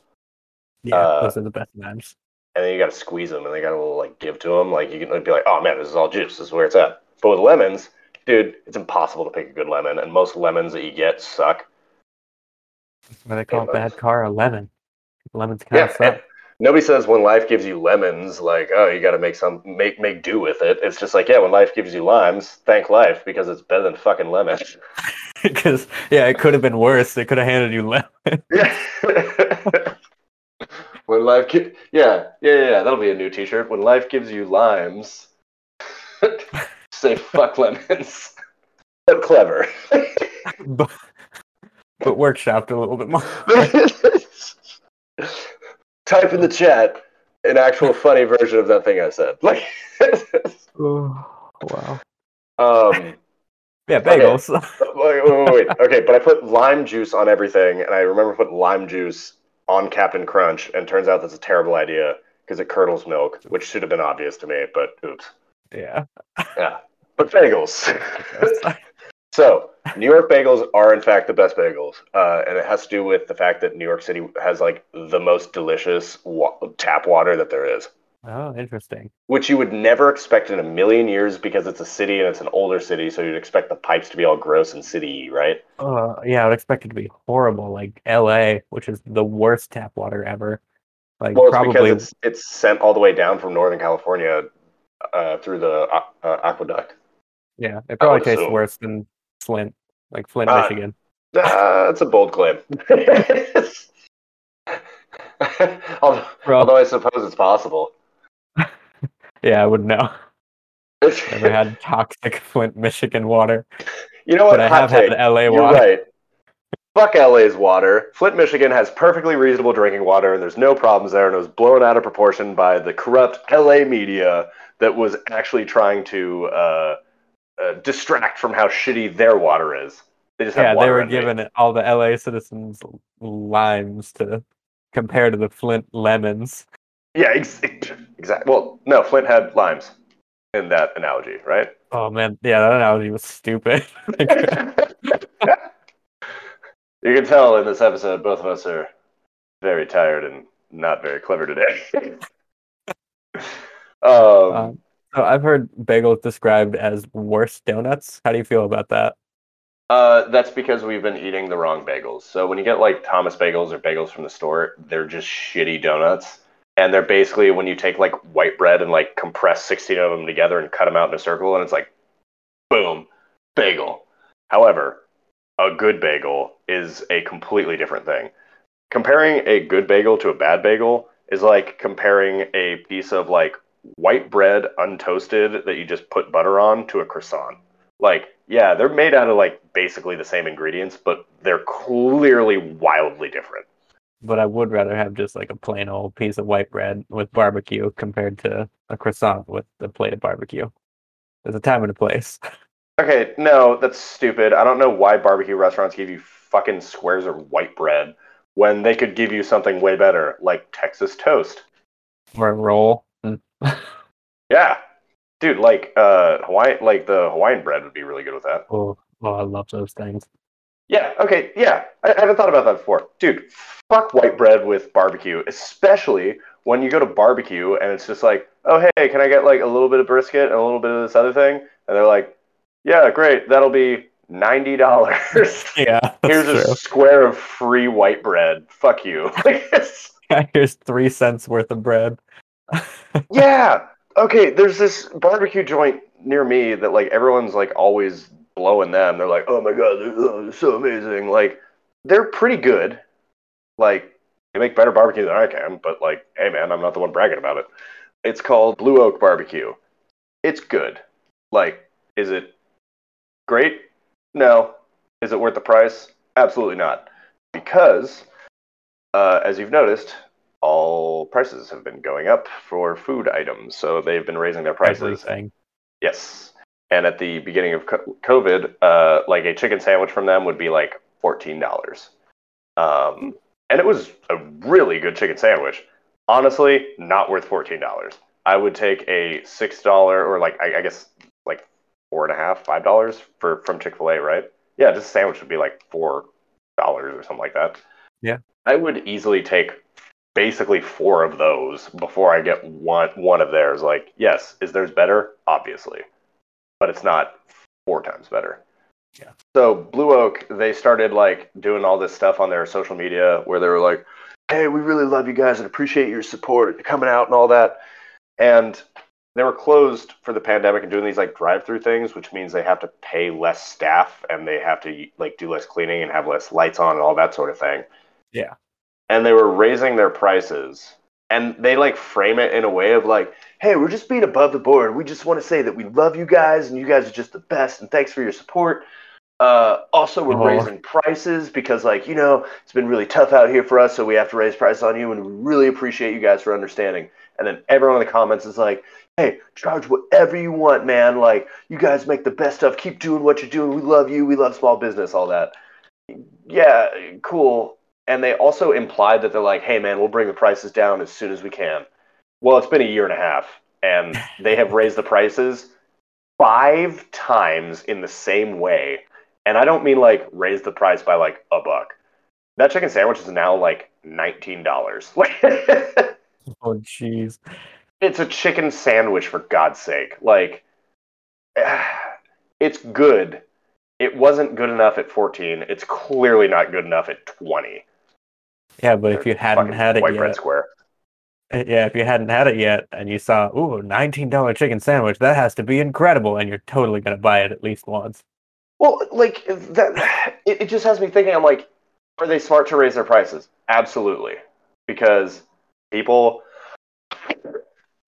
Yeah, uh, those are the best limes. and then you got to squeeze them, and they got a little like give to them. Like you can be like, oh man, this is all juice. This is where it's at. But with lemons, dude, it's impossible to pick a good lemon, and most lemons that you get suck. What they call lemons. bad car a lemon. Lemons kind Yeah, of suck. Nobody says when life gives you lemons, like, oh, you got to make some make make do with it. It's just like, yeah, when life gives you limes, thank life because it's better than fucking lemons. Because yeah, it could have been worse. They could have handed you lemons. Yeah. when life, gi- yeah, yeah, yeah, that'll be a new T-shirt. When life gives you limes, say fuck lemons. But clever. but, but workshopped a little bit more. Type in the chat an actual funny version of that thing I said. Like, Oh, wow. um. Yeah, bagels. Wait, wait, wait, wait. Okay, but I put lime juice on everything, and I remember putting lime juice on Captain Crunch, and turns out that's a terrible idea because it curdles milk, which should have been obvious to me, but oops. yeah. Yeah. But bagels. so, New York bagels are, in fact, the best bagels, uh, and it has to do with the fact that New York City has, like, the most delicious wa- tap water that there is. Oh, interesting. Which you would never expect in a million years because it's a city and it's an older city, so you'd expect the pipes to be all gross and city right? Uh, yeah, I would expect it to be horrible, like L.A., which is the worst tap water ever. Like Well, it's probably, because it's it's sent all the way down from Northern California uh, through the uh, uh, aqueduct. yeah, it probably tastes assume. worse than Flint, like Flint, Uh, Michigan. Uh, that's a bold claim. although, although I suppose it's possible. yeah, I wouldn't know. Never had toxic Flint, Michigan water, you know what? but I have take. had L.A. You're water. right. Fuck LA's water. Flint, Michigan has perfectly reasonable drinking water, and there's no problems there. And it was blown out of proportion by the corrupt LA media that was actually trying to uh, uh, distract from how shitty their water is. They just have Yeah, they were envy. giving all the LA citizens limes to compare to the Flint lemons. Yeah, ex- exactly. Well, no, Flint had limes in that analogy, right? Oh man, yeah, that analogy was stupid. you can tell in this episode, both of us are very tired and not very clever today. um, Um, so I've heard bagels described as worse donuts. How do you feel about that? uh, that's because we've been eating the wrong bagels. So when you get like Thomas bagels or bagels from the store, they're just shitty donuts. And they're basically when you take like white bread and like compress 16 of them together and cut them out in a circle, and it's like, boom, bagel. However, a good bagel is a completely different thing. Comparing a good bagel to a bad bagel is like comparing a piece of like white bread untoasted that you just put butter on to a croissant. Like, yeah, they're made out of like basically the same ingredients, but they're clearly wildly different. But I would rather have just like a plain old piece of white bread with barbecue compared to a croissant with a plate of barbecue. There's a time and a place. Okay, no, that's stupid. I don't know why barbecue restaurants give you fucking squares of white bread when they could give you something way better, like Texas toast. Or a roll. Yeah, dude, like uh, Hawaiian, like the Hawaiian bread would be really good with that. oh, oh, I love those things. Yeah, okay, yeah. I, I haven't thought about that before. Dude, fuck white bread with barbecue, especially when you go to barbecue and it's just like, oh, hey, can I get like a little bit of brisket and a little bit of this other thing? And they're like, yeah, great, that'll be $90. Yeah. Here's that's a square of free white bread. Fuck you. true. Here's three cents worth of bread. Yeah. Okay, there's this barbecue joint near me that like everyone's like always blowing them. They're like, "Oh my god, they're, oh, they're so amazing!" Like, they're pretty good. Like, they make better barbecue than I can. But like, hey man, I'm not the one bragging about it. It's called Blue Oak Barbecue. It's good. Like, is it great? No. Is it worth the price? Absolutely not. Because, uh, as you've noticed, all prices have been going up for food items. So they've been raising their prices. Everything. Yes. And at the beginning of COVID, uh, like a chicken sandwich from them would be like fourteen dollars, um, and it was a really good chicken sandwich. Honestly, not worth fourteen dollars. I would take a six dollar or like I, I guess like four and a half, five dollars for from Chick Fil A, right? Yeah, just a sandwich would be like four dollars or something like that. Yeah. I would easily take basically four of those before I get one one of theirs. Like, yes, is theirs better? Obviously, but it's not four times better. Yeah. So Blue Oak, they started like doing all this stuff on their social media where they were like, "Hey, we really love you guys and appreciate your support, coming out and all that." And they were closed for the pandemic and doing these like drive-through things, which means they have to pay less staff and they have to like do less cleaning and have less lights on and all that sort of thing Yeah. And they were raising their prices. And they like frame it in a way of like hey we're just being above the board. We just want to say that we love you guys and you guys are just the best and thanks for your support. Uh, also we're Oh. raising prices because like you know it's been really tough out here for us so we have to raise prices on you and we really appreciate you guys for understanding. And then everyone in the comments is like hey charge whatever you want man. Like you guys make the best stuff. Keep doing what you're doing. We love you. We love small business all that. Yeah cool and they also implied that they're like, "Hey, man, we'll bring the prices down as soon as we can." Well, it's been a year and a half, and they have raised the prices five times in the same way. And I don't mean like raise the price by like a buck. That chicken sandwich is now like nineteen dollars. Oh, jeez. it's a chicken sandwich for God's sake. Like, it's good. It wasn't good enough at fourteen. It's clearly not good enough at twenty. Yeah, but if you hadn't had it white bread yet, square. Uh, yeah, if you hadn't had it yet, and you saw, ooh, nineteen dollar chicken sandwich, that has to be incredible, and you're totally gonna buy it at least once. Well, like that, it, it just has me thinking. I'm like, are they smart to raise their prices? Absolutely, because people,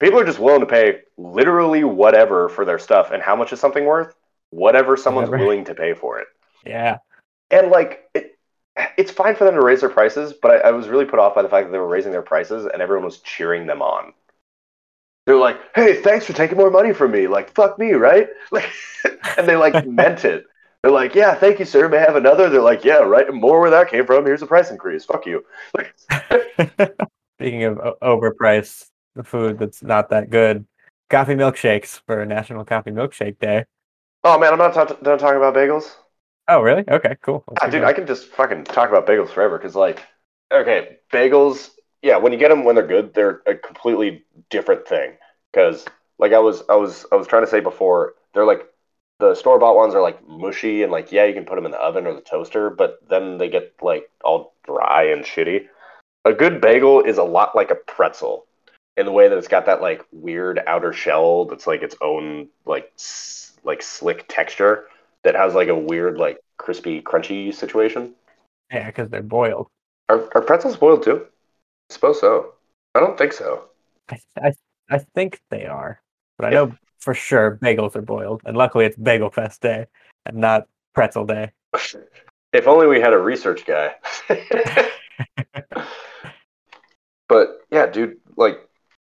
people are just willing to pay literally whatever for their stuff. And how much is something worth? Whatever someone's Whatever. willing to pay for it. Yeah, And like, it, it's fine for them to raise their prices, but I, I was really put off by the fact that they were raising their prices and everyone was cheering them on. They're like, "Hey, thanks for taking more money from me." Like, "Fuck me, right?" Like, and they like meant it. They're like, "Yeah, thank you, sir. May I have another?" They're like, "Yeah, right. More where that came from. Here's a price increase. Fuck you." Like, Speaking of overpriced food that's not that good, coffee milkshakes for National Coffee Milkshake Day. oh man, I'm not done talking about bagels. Oh, really? Okay, cool. Let's Ah, dude, going. I can just fucking talk about bagels forever because, like, okay, bagels. Yeah, when you get them when they're good, they're a completely different thing. Because, like, I was, I was, I was trying to say before, they're like the store bought ones are like mushy and like yeah, you can put them in the oven or the toaster, but then they get like all dry and shitty. A good bagel is a lot like a pretzel in the way that it's got that like weird outer shell that's like its own like s- like slick texture that has like a weird like crispy, crunchy situation. Yeah, because they're boiled. Are, are pretzels boiled too? I suppose so. I don't think so. I, I, I think they are, but I Yeah. know for sure bagels are boiled. And luckily, it's Bagel Fest day and not Pretzel Day. If only we had a research guy. but yeah, dude, like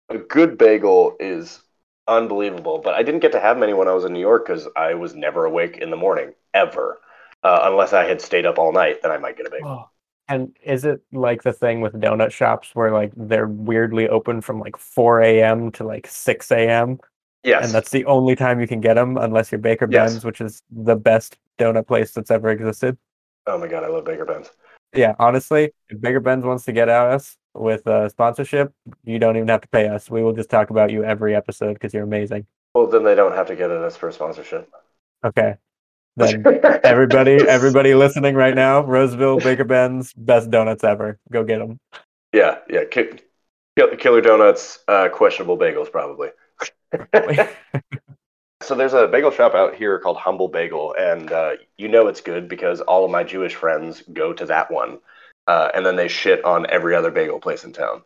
a good bagel is unbelievable. But I didn't get to have many when I was in New York because I was never awake in the morning ever, uh, unless I had stayed up all night. Then I might get a big. bagel. And is it like the thing with donut shops where like they're weirdly open from like 4 a.m. to like 6 a.m. Yes, and that's the only time you can get them unless you're Baker Yes. Ben's, which is the best donut place that's ever existed. oh my god, I love Baker Ben's. Yeah, honestly, if Baker Ben's wants to get at us with a sponsorship, you don't even have to pay us. We will just talk about you every episode because you're amazing. Well, then they don't have to get at us for a sponsorship. Okay. Then everybody, everybody listening right now, Roseville Baker Ben's best donuts ever. Go get them. Yeah, yeah. Ki- kill- Killer donuts, uh, questionable bagels, probably. So there's a bagel shop out here called Humble Bagel, and uh, you know it's good because all of my Jewish friends go to that one, uh, and then they shit on every other bagel place in town.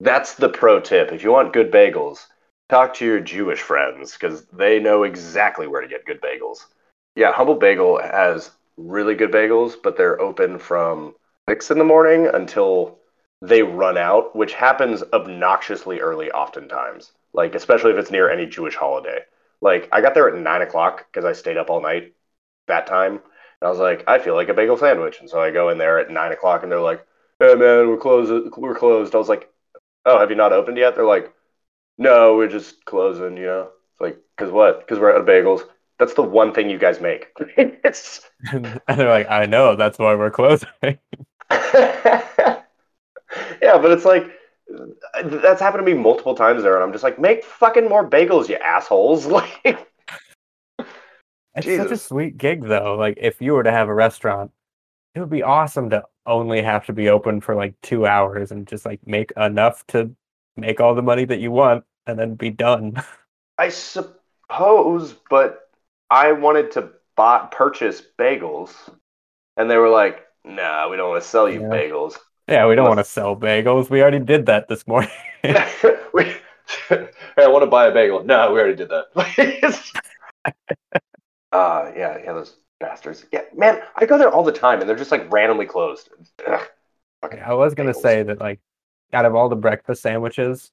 That's the pro tip. If you want good bagels, talk to your Jewish friends because they know exactly where to get good bagels. Yeah, Humble Bagel has really good bagels, but they're open from six in the morning until they run out, which happens obnoxiously early, oftentimes. Like especially if it's near any Jewish holiday. Like I got there at nine o'clock because I stayed up all night that time. I was like, I feel like a bagel sandwich, and so I go in there at nine o'clock, and they're like, Hey man, we're closed. We're closed. I was like, Oh, have you not opened yet? They're like, No, we're just closing. You know, it's like, cause what? Because we're out of bagels. That's the one thing you guys make. it's and they're like, I know, that's why we're closing. yeah, but it's like that's happened to me multiple times there, and I'm just like, make fucking more bagels, you assholes! Like, It's such a sweet gig though. Like if you were to have a restaurant, it would be awesome to only have to be open for like two hours and just like make enough to make all the money that you want and then be done. I suppose, but I wanted to buy purchase bagels, and they were like, "Nah, we don't want to sell you Yeah. bagels." yeah, we don't want to sell bagels. We already did that this morning. we, hey, I want to buy a bagel. No, we already did that. uh, yeah, yeah, those bastards. Yeah, man, I go there all the time, and they're just like randomly closed. Ugh. Fucking I was gonna bagels. say that like out of all the breakfast sandwiches,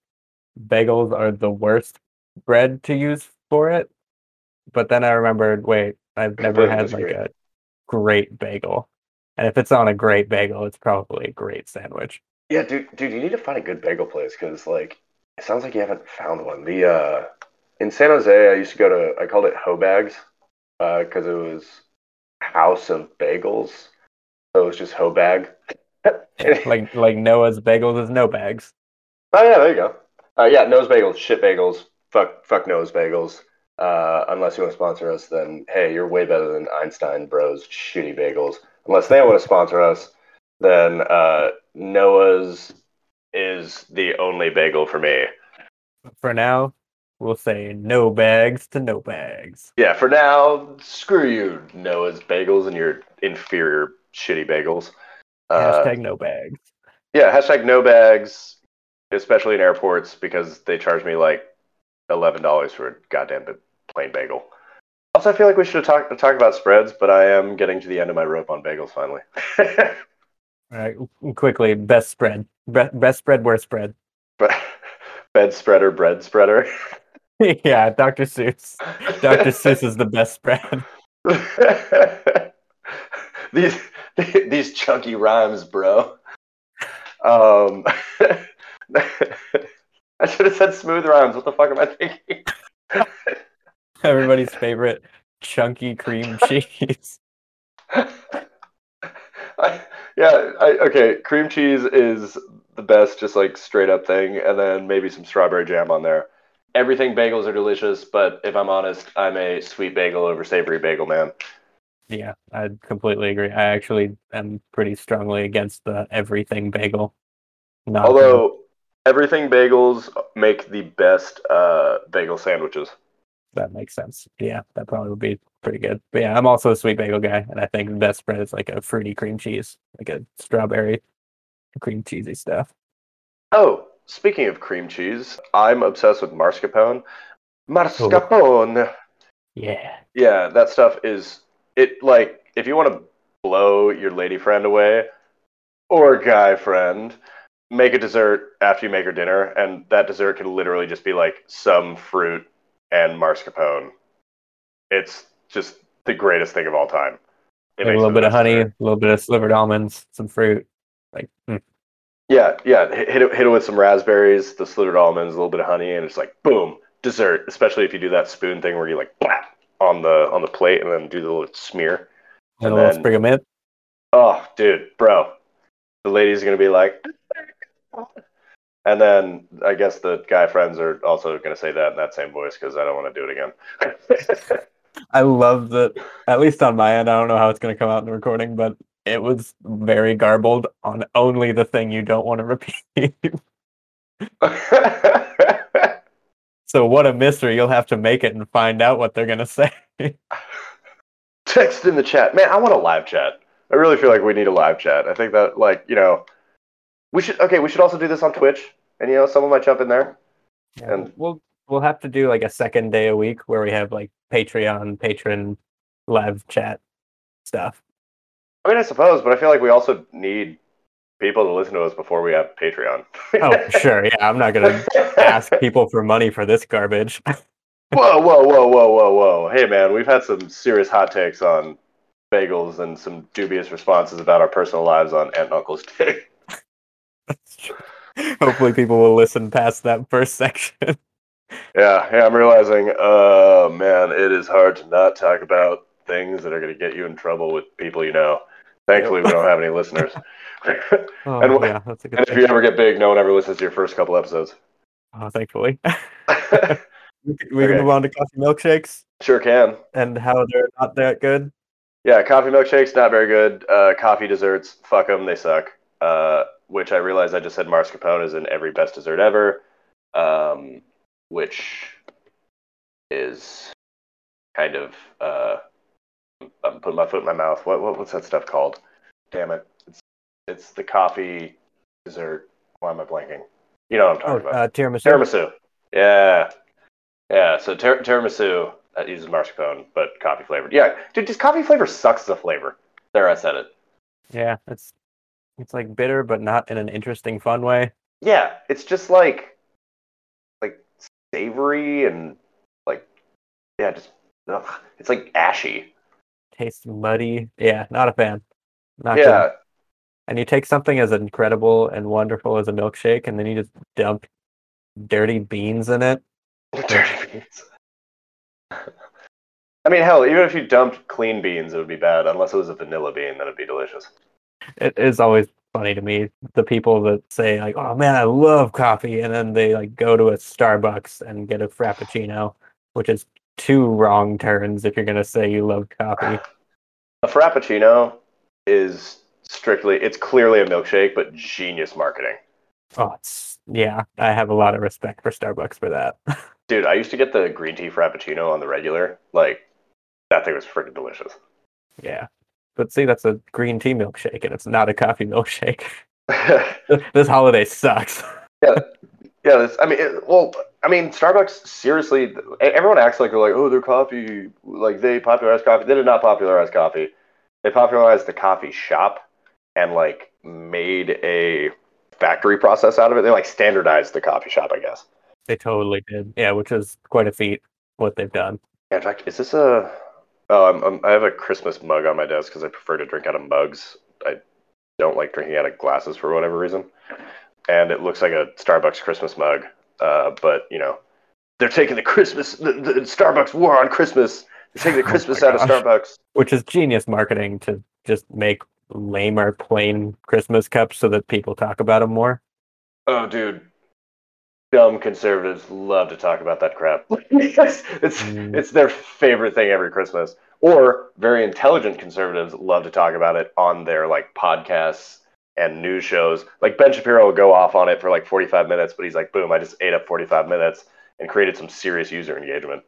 bagels are the worst bread to use for it. But then I remembered, wait, I've never had like disagree. a great bagel. And if it's on a great bagel, it's probably a great sandwich. Yeah, dude, dude, you need to find a good bagel place because, like, it sounds like you haven't found one. The uh, in San Jose, I used to go to. I called it Hobags because it was House of Bagels. So it was just Hobag. like like Noah's bagels is no bags. Oh yeah, there you go. Uh, yeah, Noah's bagels, shit bagels, fuck, fuck nose bagels. Uh, unless you want to sponsor us, then hey, you're way better than Einstein Bros. Shitty bagels. Unless they want to sponsor us, then uh, Noah's is the only bagel for me. For now, we'll say no bags to no bags. Yeah, for now, screw you, Noah's bagels and your inferior shitty bagels. Uh, Hashtag no bags. Yeah, hashtag no bags, especially in airports because they charge me like eleven dollars for a goddamn plain bagel. Also, I feel like we should talk talk about spreads, but I am getting to the end of my rope on bagels finally. All right, quickly, best spread. Be- best spread, worst spread. bed spreader, bread spreader. yeah, Dr. Seuss. Dr. Seuss is the best brand. these these chunky rhymes, bro. Um, I should have said smooth rhymes. What the fuck am I thinking? Everybody's favorite chunky cream cheese. I, yeah, I, okay. Cream cheese is the best, just like straight up thing, and then maybe some strawberry jam on there. Everything bagels are delicious, but if I'm honest, I'm a sweet bagel over savory bagel man. Yeah, I completely agree. I actually am pretty strongly against the everything bagel. Not Although everything bagels make the best uh, bagel sandwiches. that makes sense. Yeah, that probably would be pretty good. But yeah, I'm also a sweet bagel guy, and I think the best spread is like a fruity cream cheese, like a strawberry cream cheesy stuff. Oh, speaking of cream cheese, I'm obsessed with mascarpone. Mascarpone. Yeah. Yeah, that stuff is it. Like, if you want to blow your lady friend away or guy friend, make a dessert after you make her dinner, and that dessert can literally just be like some fruit and mascarpone. It's just the greatest thing of all time. Like a little bit of honey, a little bit of slivered almonds, some fruit. Like, mm. Yeah, yeah. Hit it, hit it with some raspberries, the slivered almonds, a little bit of honey, and it's like boom, dessert. Especially if you do that spoon thing where you like blap on the on the plate and then do the little smear. and And a little then- sprig of mint. Oh, dude, bro, the lady's gonna be like, and then I guess the guy friends are also gonna say that in that same voice because I don't want to do it again. I love that. At least on my end, I don't know how it's going to come out in the recording, but it was very garbled on only the thing you don't want to repeat. so what a mystery! You'll have to make it and find out what they're going to say. Text in the chat, man. I want a live chat. I really feel like we need a live chat. I think that like you know, we should okay. We should also do this on Twitch, and you know, someone might jump in there. Yeah, And- we'll we'll have to do like a second day a week where we have like Patreon patron live chat stuff. I mean, I suppose, but I feel like we also need people to listen to us before we have Patreon. Oh, sure. Yeah, I'm not going to ask people for money for this garbage. Whoa, whoa, whoa, whoa, whoa, whoa. Hey, man, we've had some serious hot takes on bagels and some dubious responses about our personal lives on Aunt and Uncle's Day. Hopefully, people will listen past that first section. Yeah, yeah, I'm realizing, uh, man, it is hard to not talk about things that are going to get you in trouble with people you know. Thankfully, we don't have any listeners. Oh, And yeah, that's a good and if thing. you ever get big, no one ever listens to your first couple episodes. Oh, thankfully. we can we can Okay. move on to coffee milkshakes sure can. and how they're not that good. Yeah, coffee milkshakes not very good. Uh, coffee desserts, fuck them, they suck. Uh, which I realized I just said mascarpone is in every best dessert ever, um, which is kind of uh, I'm putting my foot in my mouth. What, what what's that stuff called? Damn it! It's it's the coffee dessert. Why am I blanking? You know what I'm Oh, talking about. uh, tiramisu. Tiramisu. Yeah. Yeah, so tir- tiramisu that uses mascarpone, but coffee flavored. Yeah, dude, just coffee flavor sucks as a flavor. There, I said it. Yeah, it's it's like bitter, but not in an interesting, fun way. Yeah, it's just like, like savory and like, yeah, just, ugh. it's like ashy. Tastes muddy. Yeah, not a fan. Not good. And you take something as incredible and wonderful as a milkshake, and then you just dump dirty beans in it. dirty beans. I mean, hell, even if you dumped clean beans, it would be bad. Unless it was a vanilla bean, then it'd be delicious. It is always funny to me the people that say like, "Oh man, I love coffee," and then they like go to a Starbucks and get a frappuccino, which is two wrong turns if you're gonna say you love coffee. A frappuccino is strictly, it's clearly a milkshake, but genius marketing. Oh, it's yeah. I have a lot of respect for Starbucks for that. Dude, I used to get the green tea frappuccino on the regular. Like, that thing was freaking delicious. yeah, but see, that's a green tea milkshake, and it's not a coffee milkshake. this holiday sucks. Yeah. Yeah, this, I mean, it, well, I mean, Starbucks, seriously, everyone acts like they're like, oh, their coffee, like they popularized coffee. They did not popularize coffee. They popularized the coffee shop and, like, made a factory process out of it. They, like, standardized the coffee shop, I guess. They totally did. Yeah, which is quite a feat what they've done. In fact, is this a? Oh, I'm, I'm, I have a Christmas mug on my desk because I prefer to drink out of mugs. I don't like drinking out of glasses for whatever reason, and it looks like a Starbucks Christmas mug. Uh, but you know, they're taking the Christmas. The, the Starbucks war on Christmas. They're taking the Oh Christmas my out of. Starbucks. Which is genius marketing to just make lamer plain Christmas cups so that people talk about them more. Oh, dude. Dumb conservatives love to talk about that crap. it's it's, Mm. it's their favorite thing every Christmas. Or very intelligent conservatives love to talk about it on their like podcasts and news shows. Like Ben Shapiro will go off on it for like 45 minutes, but he's like, boom, I just ate up 45 minutes and created some serious user engagement.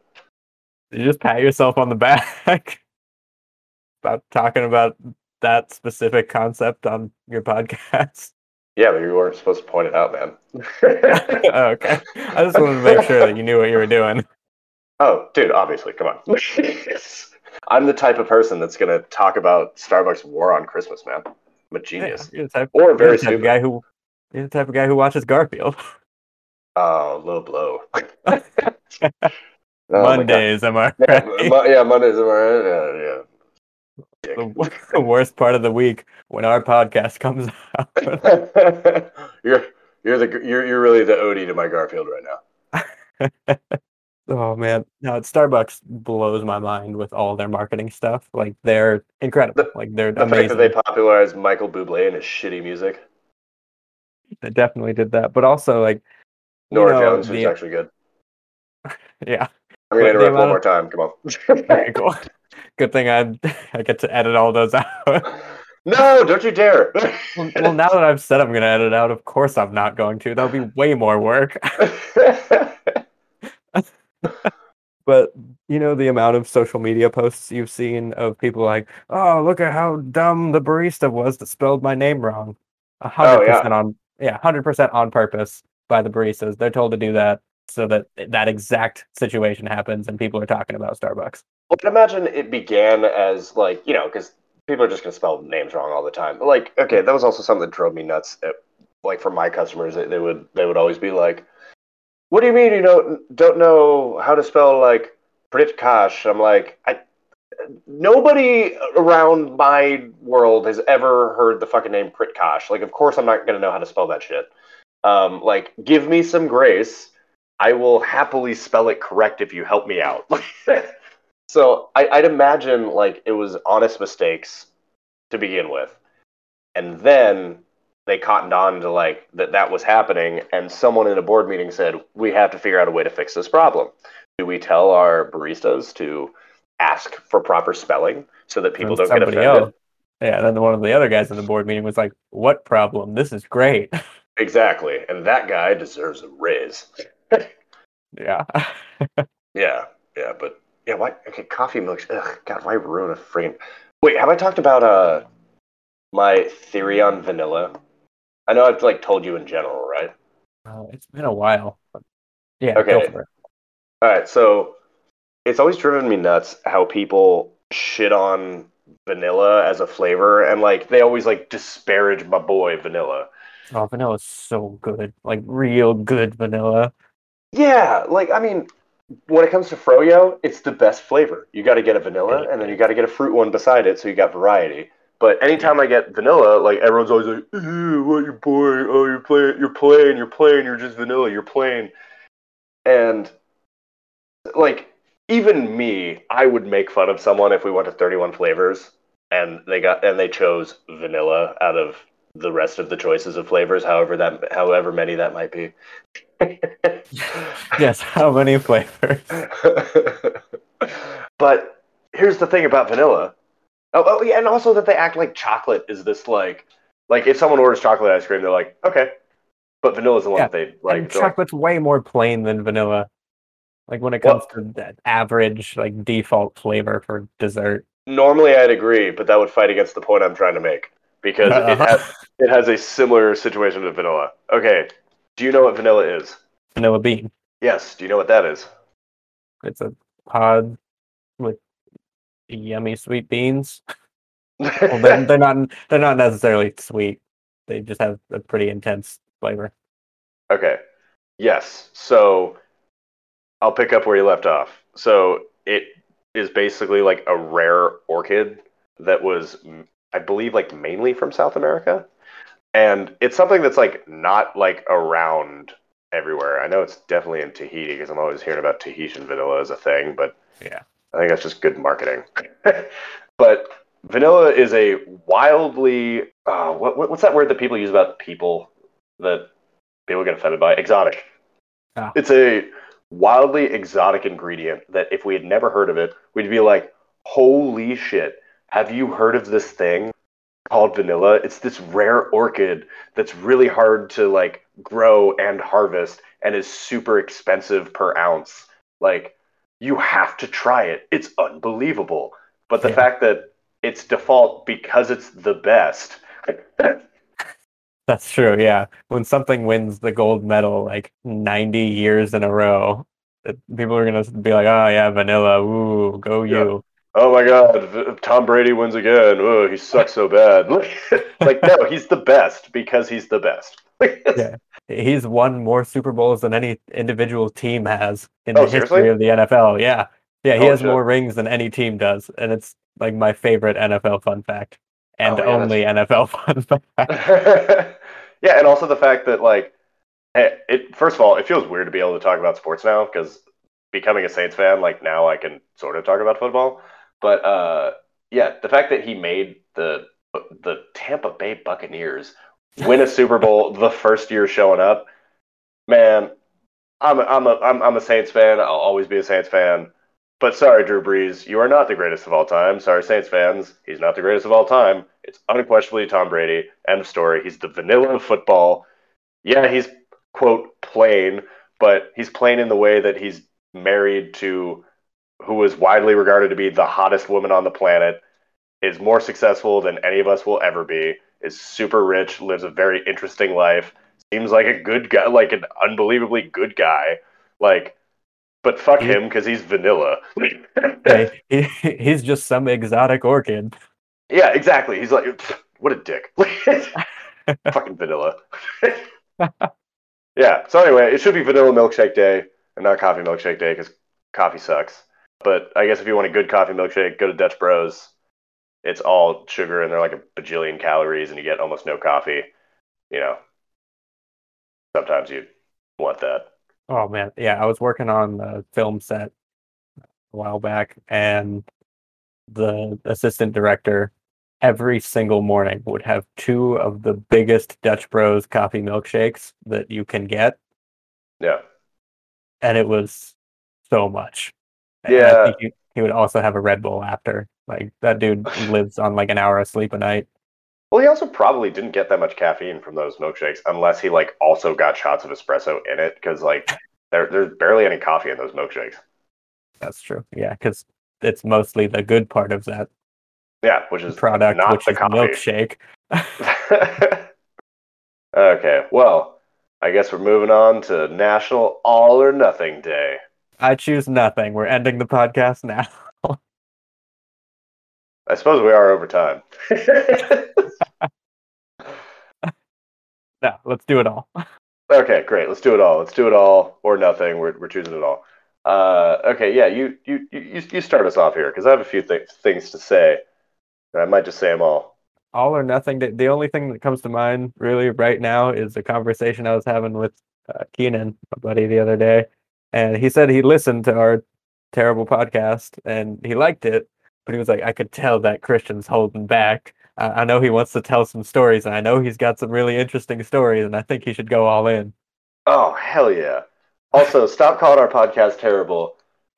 you just pat yourself on the back about talking about that specific concept on your podcast? Yeah, but you weren't supposed to point it out, man. oh, okay. I just wanted to make sure that you knew what you were doing. Oh, dude, obviously, come on. I'm the type of person that's gonna talk about Starbucks war on Christmas, man. A genius. Yeah, you're the type, or very the type of stupid. guy who you're the type of guy who watches Garfield. Oh, low blow. Oh. Mondays, am I right? Mo- yeah, Mondays. Am I right? Yeah, yeah. The, the worst part of the week when our podcast comes out. you're you're the you're you're really the Odie to my Garfield right now. Oh man, no, Starbucks blows my mind with all their marketing stuff. Like they're incredible. like they're The amazing. fact that they popularized Michael Bublé and his shitty music. They definitely did that, but also like you Nora know, Jones, the- who's actually good. yeah, I'm gonna interrupt one more of- time. Come on. very cool. Good thing I I get to edit all those out. no, don't you dare. well, well, now that I've said I'm gonna edit out, of course I'm not going to. That'll be way more work. But you know the amount of social media posts you've seen of people like, "Oh, look at how dumb the barista was that spelled my name wrong." A hundred Oh, yeah. percent on, yeah, hundred percent on purpose by the baristas. They're told to do that so that that exact situation happens and people are talking about Starbucks. Well, I can imagine it began as like you know because people are just gonna spell names wrong all the time. But, like, okay, that was also something that drove me nuts. At, like for my customers, they, they would they would always be like, "What do you mean you don't don't know how to spell like Pritkash?" I'm like, I nobody around my world has ever heard the fucking name Pritkash. Like, of course I'm not gonna know how to spell that shit. Um, like, give me some grace. I will happily spell it correct if you help me out. So I, I'd imagine like it was honest mistakes to begin with, and then they cottoned on to like that that was happening, and someone in a board meeting said we have to figure out a way to fix this problem. Do we tell our baristas to ask for proper spelling so that people And don't get offended? else- Yeah, and then one of the other guys in the board meeting was like, "What problem? This is great." Exactly, and that guy deserves a raise. yeah. Yeah, yeah, but yeah, why? Okay, coffee milks. Ugh, God, why ruin a freaking? Wait, have I talked about uh my theory on vanilla? I know I've like told you in general, right? Oh, it's been a while. But yeah, Okay. go for it. All right, so it's always driven me nuts how people shit on vanilla as a flavor, and like they always like disparage my boy vanilla. Oh, vanilla is so good. Like real good vanilla. Yeah, like I mean, when it comes to froyo, it's the best flavor. You got to get a vanilla, and then you got to get a fruit one beside it, so you got variety. But anytime I get vanilla, like everyone's always like, "What you boy? Oh, you're playing, you're playing, you're playing, you're just vanilla, you're playing." And like even me, I would make fun of someone if we went to 31 flavors and they got and they chose vanilla out of the rest of the choices of flavors, however that however many that might be. Yes, how many flavors? but here's the thing about vanilla. Oh, oh yeah, and also that they act like chocolate is this like like if someone orders chocolate ice cream, they're like, okay, but vanilla's the one Yeah, that they Like like. they're like, chocolate's way more plain than vanilla. Like when it comes to that average, like default flavor for dessert. Normally, I'd agree, but that would fight against the point I'm trying to make because it Uh-huh. has it has a similar situation to vanilla. Okay, do you know what vanilla is? Vanilla bean. Yes. Do you know what that is? It's a pod with yummy sweet beans. Well, they're, they're not they're not necessarily sweet. They just have a pretty intense flavor. Okay. Yes. So I'll pick up where you left off. So it is basically like a rare orchid that was, I believe, like mainly from South America. And it's something that's like not like around everywhere. I know it's definitely in Tahiti because I'm always hearing about Tahitian vanilla as a thing, but Yeah. I think that's just good marketing. but vanilla is a wildly, uh, what, what- what's that word that people use about people that people get offended by? Exotic. Ah. It's a wildly exotic ingredient that if we had never heard of it, we'd be like, holy shit, have you heard of this thing called vanilla? It's this rare orchid that's really hard to like grow and harvest and is super expensive per ounce. Like, you have to try it. It's unbelievable. But the Yeah. fact that it's default because it's the best. That's true. Yeah, when something wins the gold medal like 90 years in a row, people are gonna be like, "Oh yeah, vanilla. Ooh, go Yeah. you." oh my god, Tom Brady wins again. Oh, he sucks so bad. like no, he's the best because he's the best. Yeah. He's won more Super Bowls than any individual team has in Oh, the history of the NFL. Yeah, yeah, he Oh, has shit. more rings than any team does, and it's like my favorite NFL fun fact, and Oh, yeah, that's- only NFL fun fact. yeah, and also the fact that like, it first of all, it feels weird to be able to talk about sports now because becoming a Saints fan, like now I can sort of talk about football. But uh, yeah, the fact that he made the the Tampa Bay Buccaneers win a Super Bowl the first year showing up, man, I'm a, I'm a I'm I'm a Saints fan. I'll always be a Saints fan. But sorry, Drew Brees, you are not the greatest of all time. Sorry, Saints fans, he's not the greatest of all time. It's unquestionably Tom Brady. End of story. He's the vanilla of football. Yeah, he's quote plain, but he's plain in the way that he's married to who is widely regarded to be the hottest woman on the planet, is more successful than any of us will ever be, is super rich, lives a very interesting life, seems like a good guy, like an unbelievably good guy. Like, but fuck him because he's vanilla. Hey, he, he's just some exotic orchid. yeah, exactly. He's like, what a dick. Fucking vanilla. yeah. So anyway, it should be vanilla milkshake day and not coffee milkshake day because coffee sucks. But I guess if you want a good coffee milkshake, go to Dutch Bros. It's all sugar and they're like a bajillion calories, and you get almost no coffee. You know, sometimes you want that. Oh man, yeah, I was working on the film set a while back, and the assistant director every single morning would have two of the biggest Dutch Bros coffee milkshakes that you can get, Yeah. and it was so much. Yeah. Think he, would also have a Red Bull after. Like that dude lives on like an hour of sleep a night. Well, he also probably didn't get that much caffeine from those milkshakes unless he like also got shots of espresso in it because like there, there's barely any coffee in those milkshakes. That's true. Yeah, because it's mostly the good part of that Yeah, which is product, not which the is coffee. milkshake. okay, well, I guess we're moving on to National All or Nothing Day. I choose nothing. We're ending the podcast now. I suppose we are over time. No, let's do it all. okay, great. Let's do it all. Let's do it all or nothing. We're, we're choosing it all. Uh, okay, yeah, you, you, you, you start us off here because I have a few th- things to say. I might just say them all. All or nothing. The the only thing that comes to mind really right now is a conversation I was having with uh, Keenan, my buddy, the other day, and he said he listened to our terrible podcast and he liked it, but he was like, I could tell that Christian's holding back. I, I know he wants to tell some stories, and I know he's got some really interesting stories, and I think he should go all in. Oh, hell yeah. Also, stop calling our podcast terrible.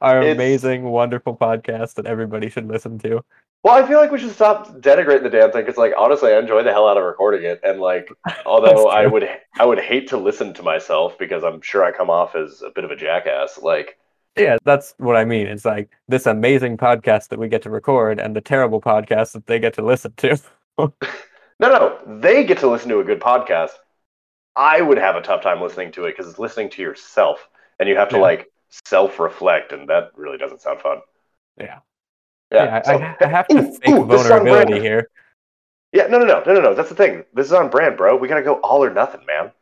Our It's- amazing, wonderful podcast that everybody should listen to. Well, I feel like we should stop denigrating the damn thing because, like, honestly, I enjoy the hell out of recording it, and like, although I would, I would hate to listen to myself because I'm sure I come off as a bit of a jackass. Like, Yeah, that's what I mean. It's like this amazing podcast that we get to record and the terrible podcast that they get to listen to. no, no, they get to listen to a good podcast. I would have a tough time listening to it because it's listening to yourself, and you have to Yeah. like self-reflect, and that really doesn't sound fun. Yeah. Yeah, Yeah, I, so- I, I have to Ooh, fake ooh, this is on vulnerability here. Yeah, no, no, no, no, no, no. That's the thing. This is on brand, bro. We gotta go all or nothing, man.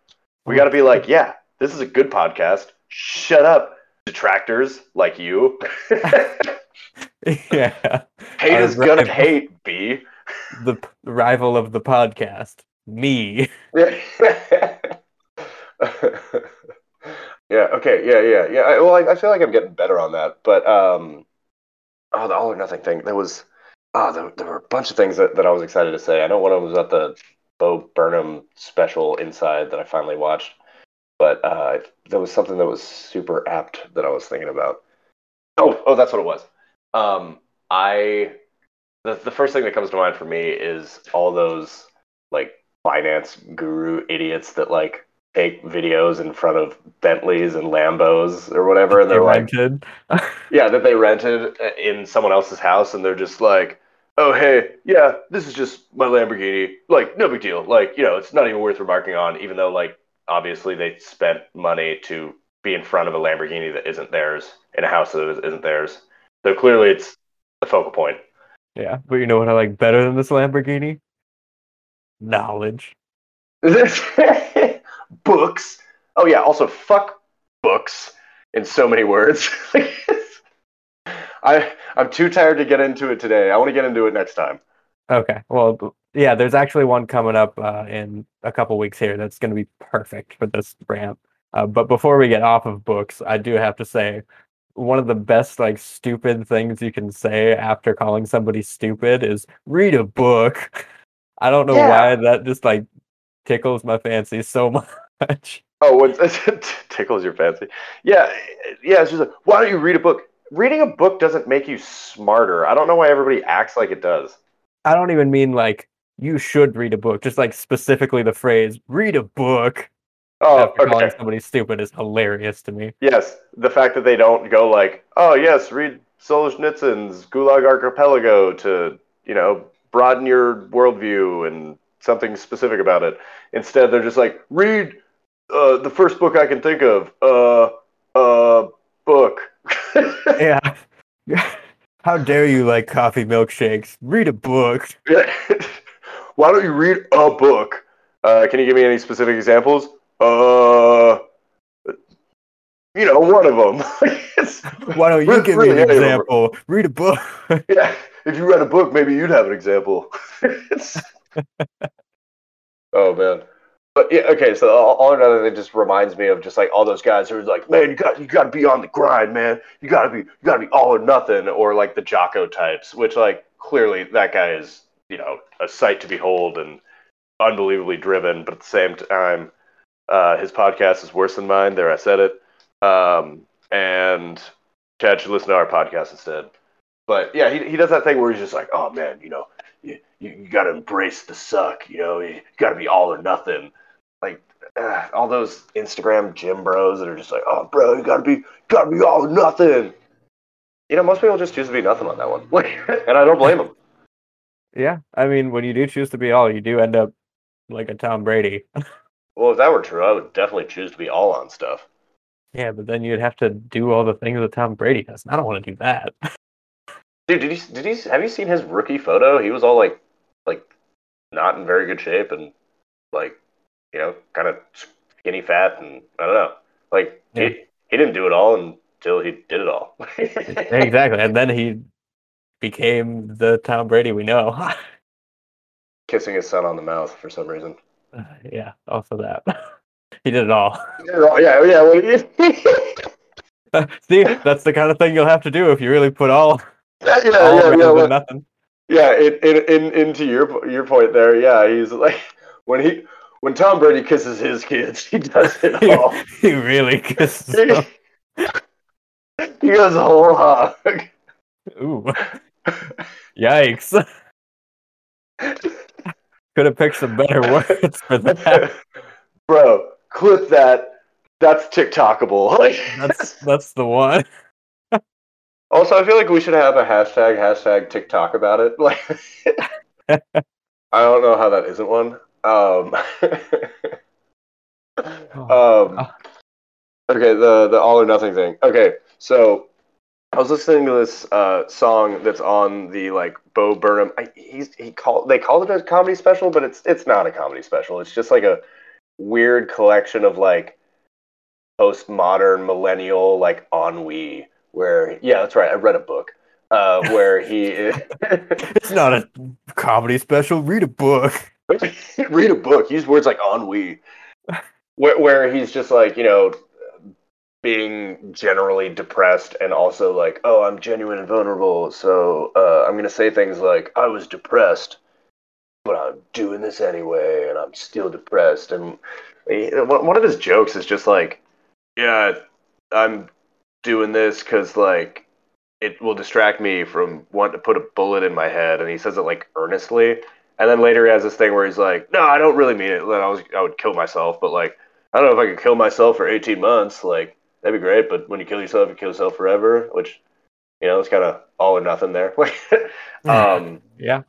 We gotta be like, yeah, this is a good podcast. Shut up, detractors like you. yeah. hate Our is gonna hate, B. The p- rival of the podcast. Me. yeah. Okay. Yeah. Yeah. Yeah. I, well, I, I feel like I'm getting better on that, but um, oh, the all or nothing thing. There was, oh, there, there were a bunch of things that, that I was excited to say. I know one of them was at the Bo Burnham special Inside that I finally watched, but uh, there was something that was super apt that I was thinking about. Oh, oh, that's what it was. Um, I the the first thing that comes to mind for me is all those like finance guru idiots that like take videos in front of Bentleys and Lambos or whatever, and They they're like, rented. yeah, that they rented in someone else's house, and they're just like, oh hey, yeah, this is just my Lamborghini, like no big deal, like you know, it's not even worth remarking on, even though like obviously they spent money to be in front of a Lamborghini that isn't theirs in a house that isn't theirs, so clearly it's the focal point. yeah, but you know what I like better than this Lamborghini? Knowledge. books. Oh yeah. Also, fuck books in so many words. I I'm too tired to get into it today. I want to get into it next time. Okay. Well, yeah, there's actually one coming up uh, in a couple weeks here that's going to be perfect for this rant. Uh, but before we get off of books, I do have to say one of the best like stupid things you can say after calling somebody stupid is read a book. I don't know Yeah. why that just like tickles my fancy so much. Oh, what tickles your fancy? Yeah, yeah. It's just like, why don't you read a book? Reading a book doesn't make you smarter. I don't know why everybody acts like it does. I don't even mean like you should read a book, just like specifically the phrase read a book Oh, after calling somebody stupid is hilarious to me. Yes, the fact that they don't go like, oh yes, read Solzhenitsyn's Gulag Archipelago to you know broaden your worldview and something specific about it. Instead, they're just like, read uh, the first book I can think of. Uh, uh, book. Yeah. How dare you like coffee milkshakes? Read a book. Why don't you read a book? Uh, can you give me any specific examples? Uh, you know, one of them. Why don't you Really- give me an any of 'em. example? Read a book. yeah, if you read a book, maybe you'd have an example. Oh man. But yeah, okay. So all, all in other, it just reminds me of just like all those guys who are like, man, you got you got to be on the grind, man. You got to be you got to be all or nothing, or like the Jocko types, which like clearly that guy is you know a sight to behold and unbelievably driven, but at the same time, uh, his podcast is worse than mine. There, I said it. Um, and Chad should listen to our podcast instead. But yeah, he, he does that thing where he's just like, oh man, you know, you, you got to embrace the suck. You know, you got to be all or nothing. Like uh, all those Instagram gym bros that are just like, oh bro, you got to be got to be all nothing. You know, most people just choose to be nothing on that one, and I don't blame them. Yeah. I mean, when you do choose to be all, you do end up like a Tom Brady. Well, if that were true, I would definitely choose to be all on stuff. Yeah, but then you'd have to do all the things that Tom Brady does. and I don't want to do that. Dude, did you did you have you seen his rookie photo? He was all like like not in very good shape and like you know kind of skinny fat and I don't know like Yeah. he he didn't do it all until he did it all. exactly. And then he became the Tom Brady we know. Kissing his son on the mouth for some reason. yeah, also that. he did it all. Yeah, yeah. Well, yeah, See, that's the kind of thing you'll have to do if you really put all, yeah, all yeah, yeah. well, nothing. Yeah, in, in, in, into your your point there, yeah, he's like when he when Tom Brady kisses his kids, he does it all. he really kisses he, them. he goes a whole hog. Ooh. Yikes. Could have picked some better words for that. Bro, clip that. That's TikTokable. Like, That's that's the one. also, I feel like we should have a hashtag hashtag TikTok about it. Like, I don't know how that isn't one. Um, Oh, um, okay, the the all or nothing thing. Okay, so I was listening to this uh, song that's on the like Bo Burnham. I, he's he called they called it a comedy special, but it's it's not a comedy special. It's just like a weird collection of like postmodern millennial like ennui. Where yeah, that's right. I read a book uh, where he it's not a comedy special. Read a book. read a book. Use words like ennui, where where he's just like you know being generally depressed and also like oh I'm genuine and vulnerable, so uh, I'm gonna say things like I was depressed, but I'm doing this anyway, and I'm still depressed. And one of his jokes is just like, yeah, I'm doing this because like it will distract me from wanting to put a bullet in my head, and he says it like earnestly. And then later he has this thing where he's like, "No, I don't really mean it. Then I was, I would kill myself." But like, I don't know if I could kill myself for 18 months. Like that'd be great, but when you kill yourself, you kill yourself forever. Which you know, it's kind of all or nothing there. um, yeah.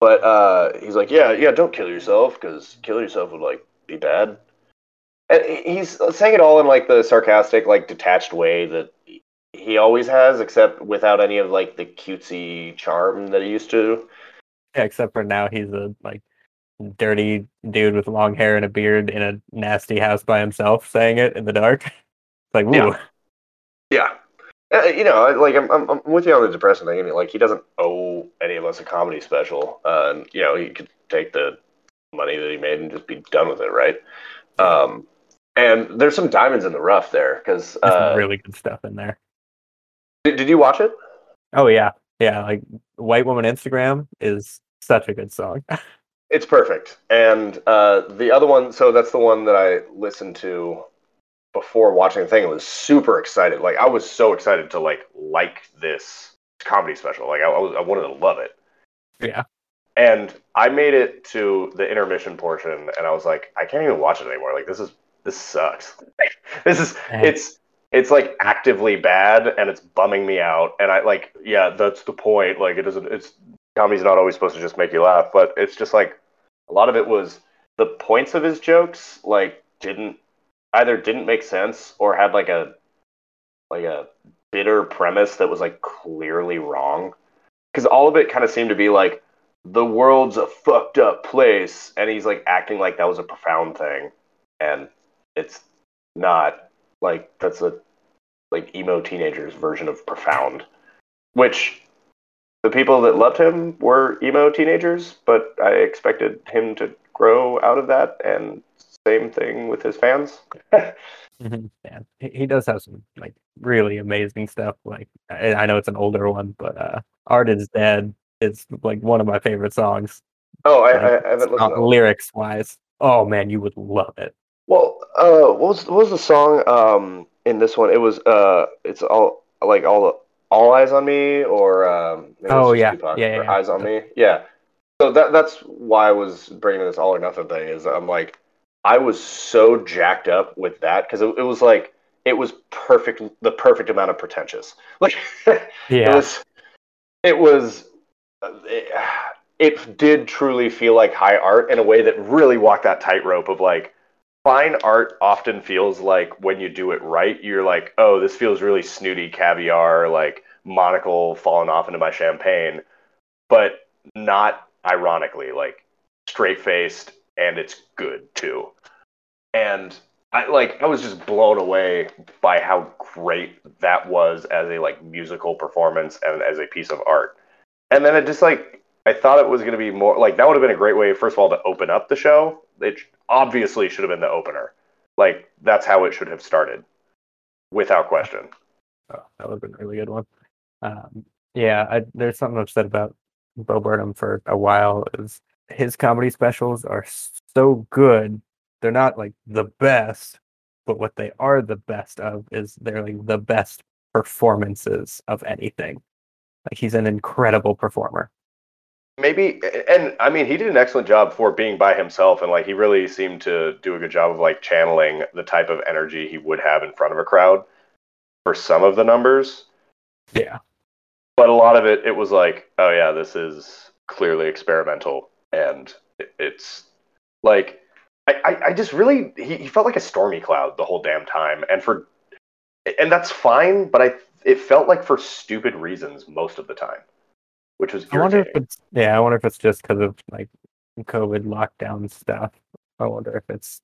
But uh, he's like, yeah, yeah, don't kill yourself because killing yourself would like be bad. And he's saying it all in like the sarcastic, like detached way that he always has, except without any of like the cutesy charm that he used to. Yeah, except for now he's a like dirty dude with long hair and a beard in a nasty house by himself, saying it in the dark. It's like, ooh. Yeah. Yeah. Uh, you know, like I'm, I'm, I'm with you on the depressing thing. I mean, like he doesn't owe any of us a comedy special, uh, and you know he could take the money that he made and just be done with it, right? Um, and there's some diamonds in the rough there because uh, really good stuff in there. Did, did you watch it? Oh yeah, yeah. Like White Woman Instagram is such a good song. it's perfect, and uh, the other one. So that's the one that I listened to before watching the thing and was super excited. Like I was so excited to like like this comedy special. Like I, I was I wanted to love it. Yeah. And I made it to the intermission portion and I was like, I can't even watch it anymore. Like this is this sucks. this is it's it's like actively bad and it's bumming me out. And I like, yeah, that's the point. Like it doesn't it's comedy's not always supposed to just make you laugh, but it's just like a lot of it was the points of his jokes like didn't either didn't make sense or had like a like a bitter premise that was like clearly wrong. Because all of it kind of seemed to be like the world's a fucked up place and he's like acting like that was a profound thing. And it's not like that's a like emo teenagers version of profound. Which the people that loved him were emo teenagers but i expected him to grow out of that and same thing with his fans. mm-hmm. Yeah, he does have some like really amazing stuff. Like I know it's an older one, but uh, "Art Is Dead" is like one of my favorite songs. Oh, I, I, I haven't listened. lyrics wise, oh man, you would love it. Well, uh, what was what was the song um in this one? It was uh, it's all like all all eyes on me or um. Oh yeah, Tupac, yeah, yeah, eyes on me. Yeah. So that that's why I was bringing this all or nothing thing. Is I'm like I was so jacked up with that because it, it, was like it was perfect, the perfect amount of pretentious. Like, yeah, it was, it was, it, it did truly feel like high art in a way that really walked that tightrope of like fine art often feels like when you do it right, you're like, oh, this feels really snooty caviar, like monocle falling off into my champagne, but not ironically, like straight faced and it's good too. And I like I was just blown away by how great that was as a like musical performance and as a piece of art. And then it just like I thought it was going to be more like that would have been a great way first of all to open up the show. It obviously should have been the opener. Like that's how it should have started without question. Oh, that would have been a really good one. Um, yeah, I, there's something I've said about Bo Burnham for a while. Is his comedy specials are so good. They're not like the best, but what they are the best of is they're like the best performances of anything. Like he's an incredible performer. Maybe, and I mean, he did an excellent job for being by himself, and like he really seemed to do a good job of like channeling the type of energy he would have in front of a crowd for some of the numbers. Yeah, but a lot of it, it was like, oh yeah, this is clearly experimental and it's like I, I just really he, he felt like a stormy cloud the whole damn time, and for and that's fine, but I it felt like for stupid reasons most of the time, which was irritating. I wonder if it's yeah, I wonder if it's just because of like COVID lockdown stuff. I wonder if it's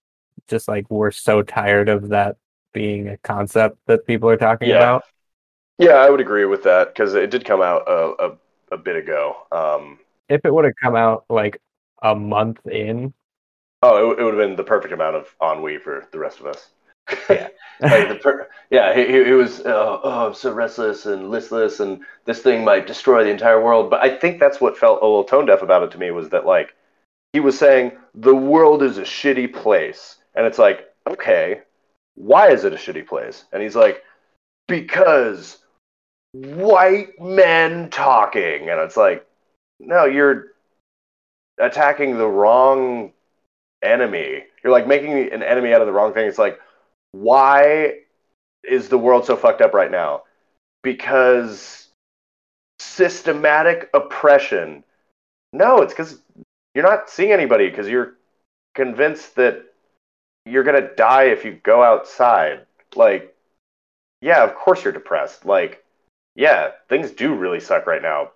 just like we're so tired of that being a concept that people are talking yeah. about. Yeah, I would agree with that because it did come out a, a, a bit ago. Um, if it would have come out like a month in. Oh, it, it would have been the perfect amount of ennui for the rest of us. Yeah, like per- yeah, he, he was uh, oh, I'm so restless and listless, and this thing might destroy the entire world. But I think that's what felt a little tone deaf about it to me was that like he was saying the world is a shitty place, and it's like okay, why is it a shitty place? And he's like because white men talking, and it's like no, you're attacking the wrong enemy. You're like making an enemy out of the wrong thing. It's like, why is the world so fucked up right now? Because systematic oppression. No, it's because you're not seeing anybody because you're convinced that you're gonna die if you go outside. Like, yeah, of course you're depressed. Like, yeah, things do really suck right now,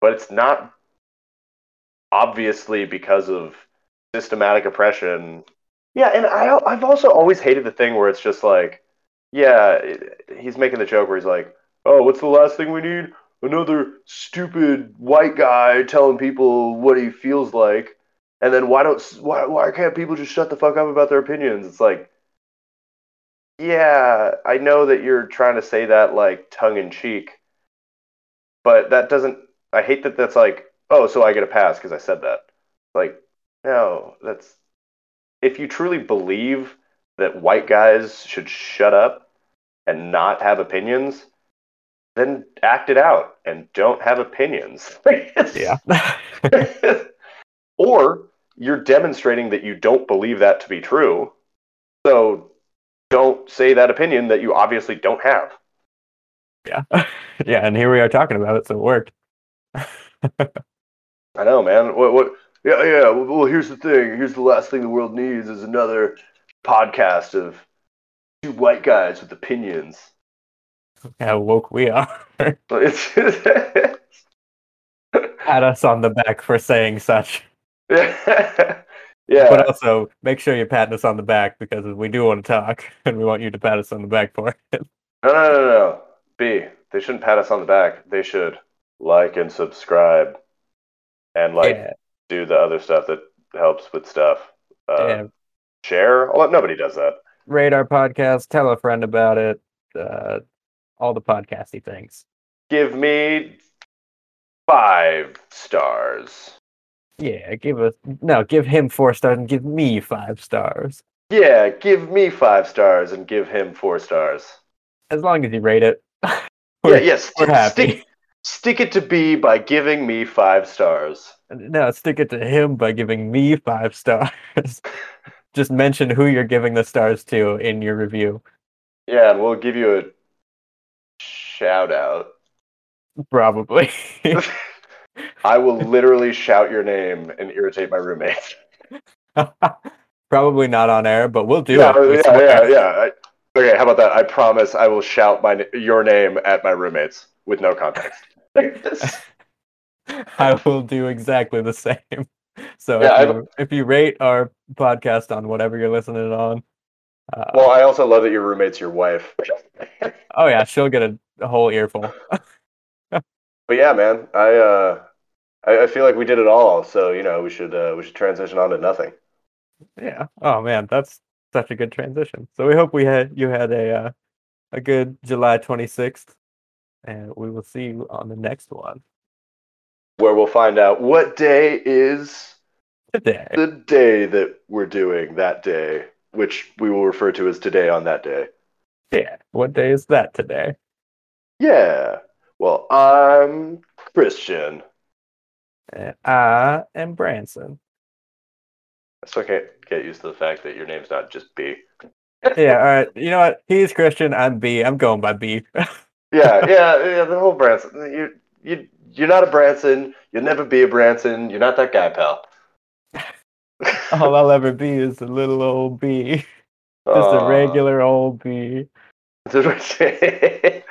but it's not obviously because of systematic oppression. Yeah, and I I've also always hated the thing where it's just like, yeah, he's making the joke where he's like, "Oh, what's the last thing we need? Another stupid white guy telling people what he feels like." And then why don't why why can't people just shut the fuck up about their opinions? It's like, yeah, I know that you're trying to say that like tongue in cheek, but that doesn't. I hate that that's like, oh, so I get a pass because I said that. Like, no, that's if you truly believe that white guys should shut up and not have opinions, then act it out and don't have opinions. yeah. or you're demonstrating that you don't believe that to be true. So don't say that opinion that you obviously don't have. Yeah. yeah, and here we are talking about it, so it worked. I know, man. What what yeah, yeah. Well, here's the thing. Here's the last thing the world needs is another podcast of two white guys with opinions. How woke we are. Pat us on the back for saying such. yeah. But also make sure you pat us on the back because we do want to talk and we want you to pat us on the back for it. No, no, no, no. B. They shouldn't pat us on the back. They should like and subscribe and like yeah. Do the other stuff that helps with stuff. Uh, yeah. Share. Well, nobody does that. Rate our podcast. Tell a friend about it. Uh, all the podcasty things. Give me five stars. Yeah, give us no, give him four stars and give me five stars. Yeah, give me five stars and give him four stars. As long as you rate it. yeah, yes. We're happy. Stick, stick it to B by giving me five stars. No, stick it to him by giving me five stars. Just mention who you're giving the stars to in your review. Yeah, and we'll give you a shout out. Probably. I will literally shout your name and irritate my roommate. Probably not on air, but we'll do yeah, it. Yeah, yeah, yeah. Okay, how about that? I promise I will shout my your name at my roommates with no context. I will do exactly the same. So yeah, if, you, if, you, rate our podcast on whatever you're listening on. Uh, well, I also love that your roommate's your wife. oh yeah, she'll get a, a whole earful. but yeah, man, I uh, I, I, feel like we did it all. So you know, we should uh, we should transition on to nothing. Yeah. Oh man, that's such a good transition. So we hope we had you had a uh, a good July 26th, and we will see you on the next one, where we'll find out what day is today. The day that we're doing that day, which we will refer to as today on that day. Yeah. What day is that today? Yeah. Well, I'm Christian. And I am Branson. I still can't get used to the fact that your name's not just B. yeah, all right. You know what? He's Christian. I'm B. I'm going by B. yeah, yeah, yeah. The whole Branson. You, you, you're not a Branson. You'll never be a Branson. You're not that guy, pal. All I'll ever be is a little old B. Just uh, a regular old B. okay,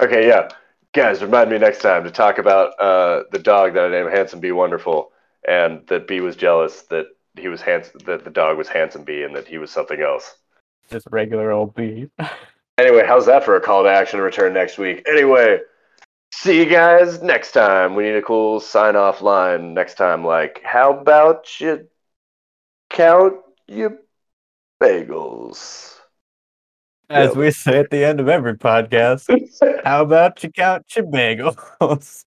yeah. Guys, remind me next time to talk about uh, the dog that I named Handsome Be Wonderful, and that B was jealous that he was handsome, that the dog was Handsome B, and that he was something else. Just regular old B. anyway, how's that for a call to action to return next week? Anyway, see you guys next time. We need a cool sign off line next time, like, how about you count your bagels? As we say at the end of every podcast, how about you count your bagels?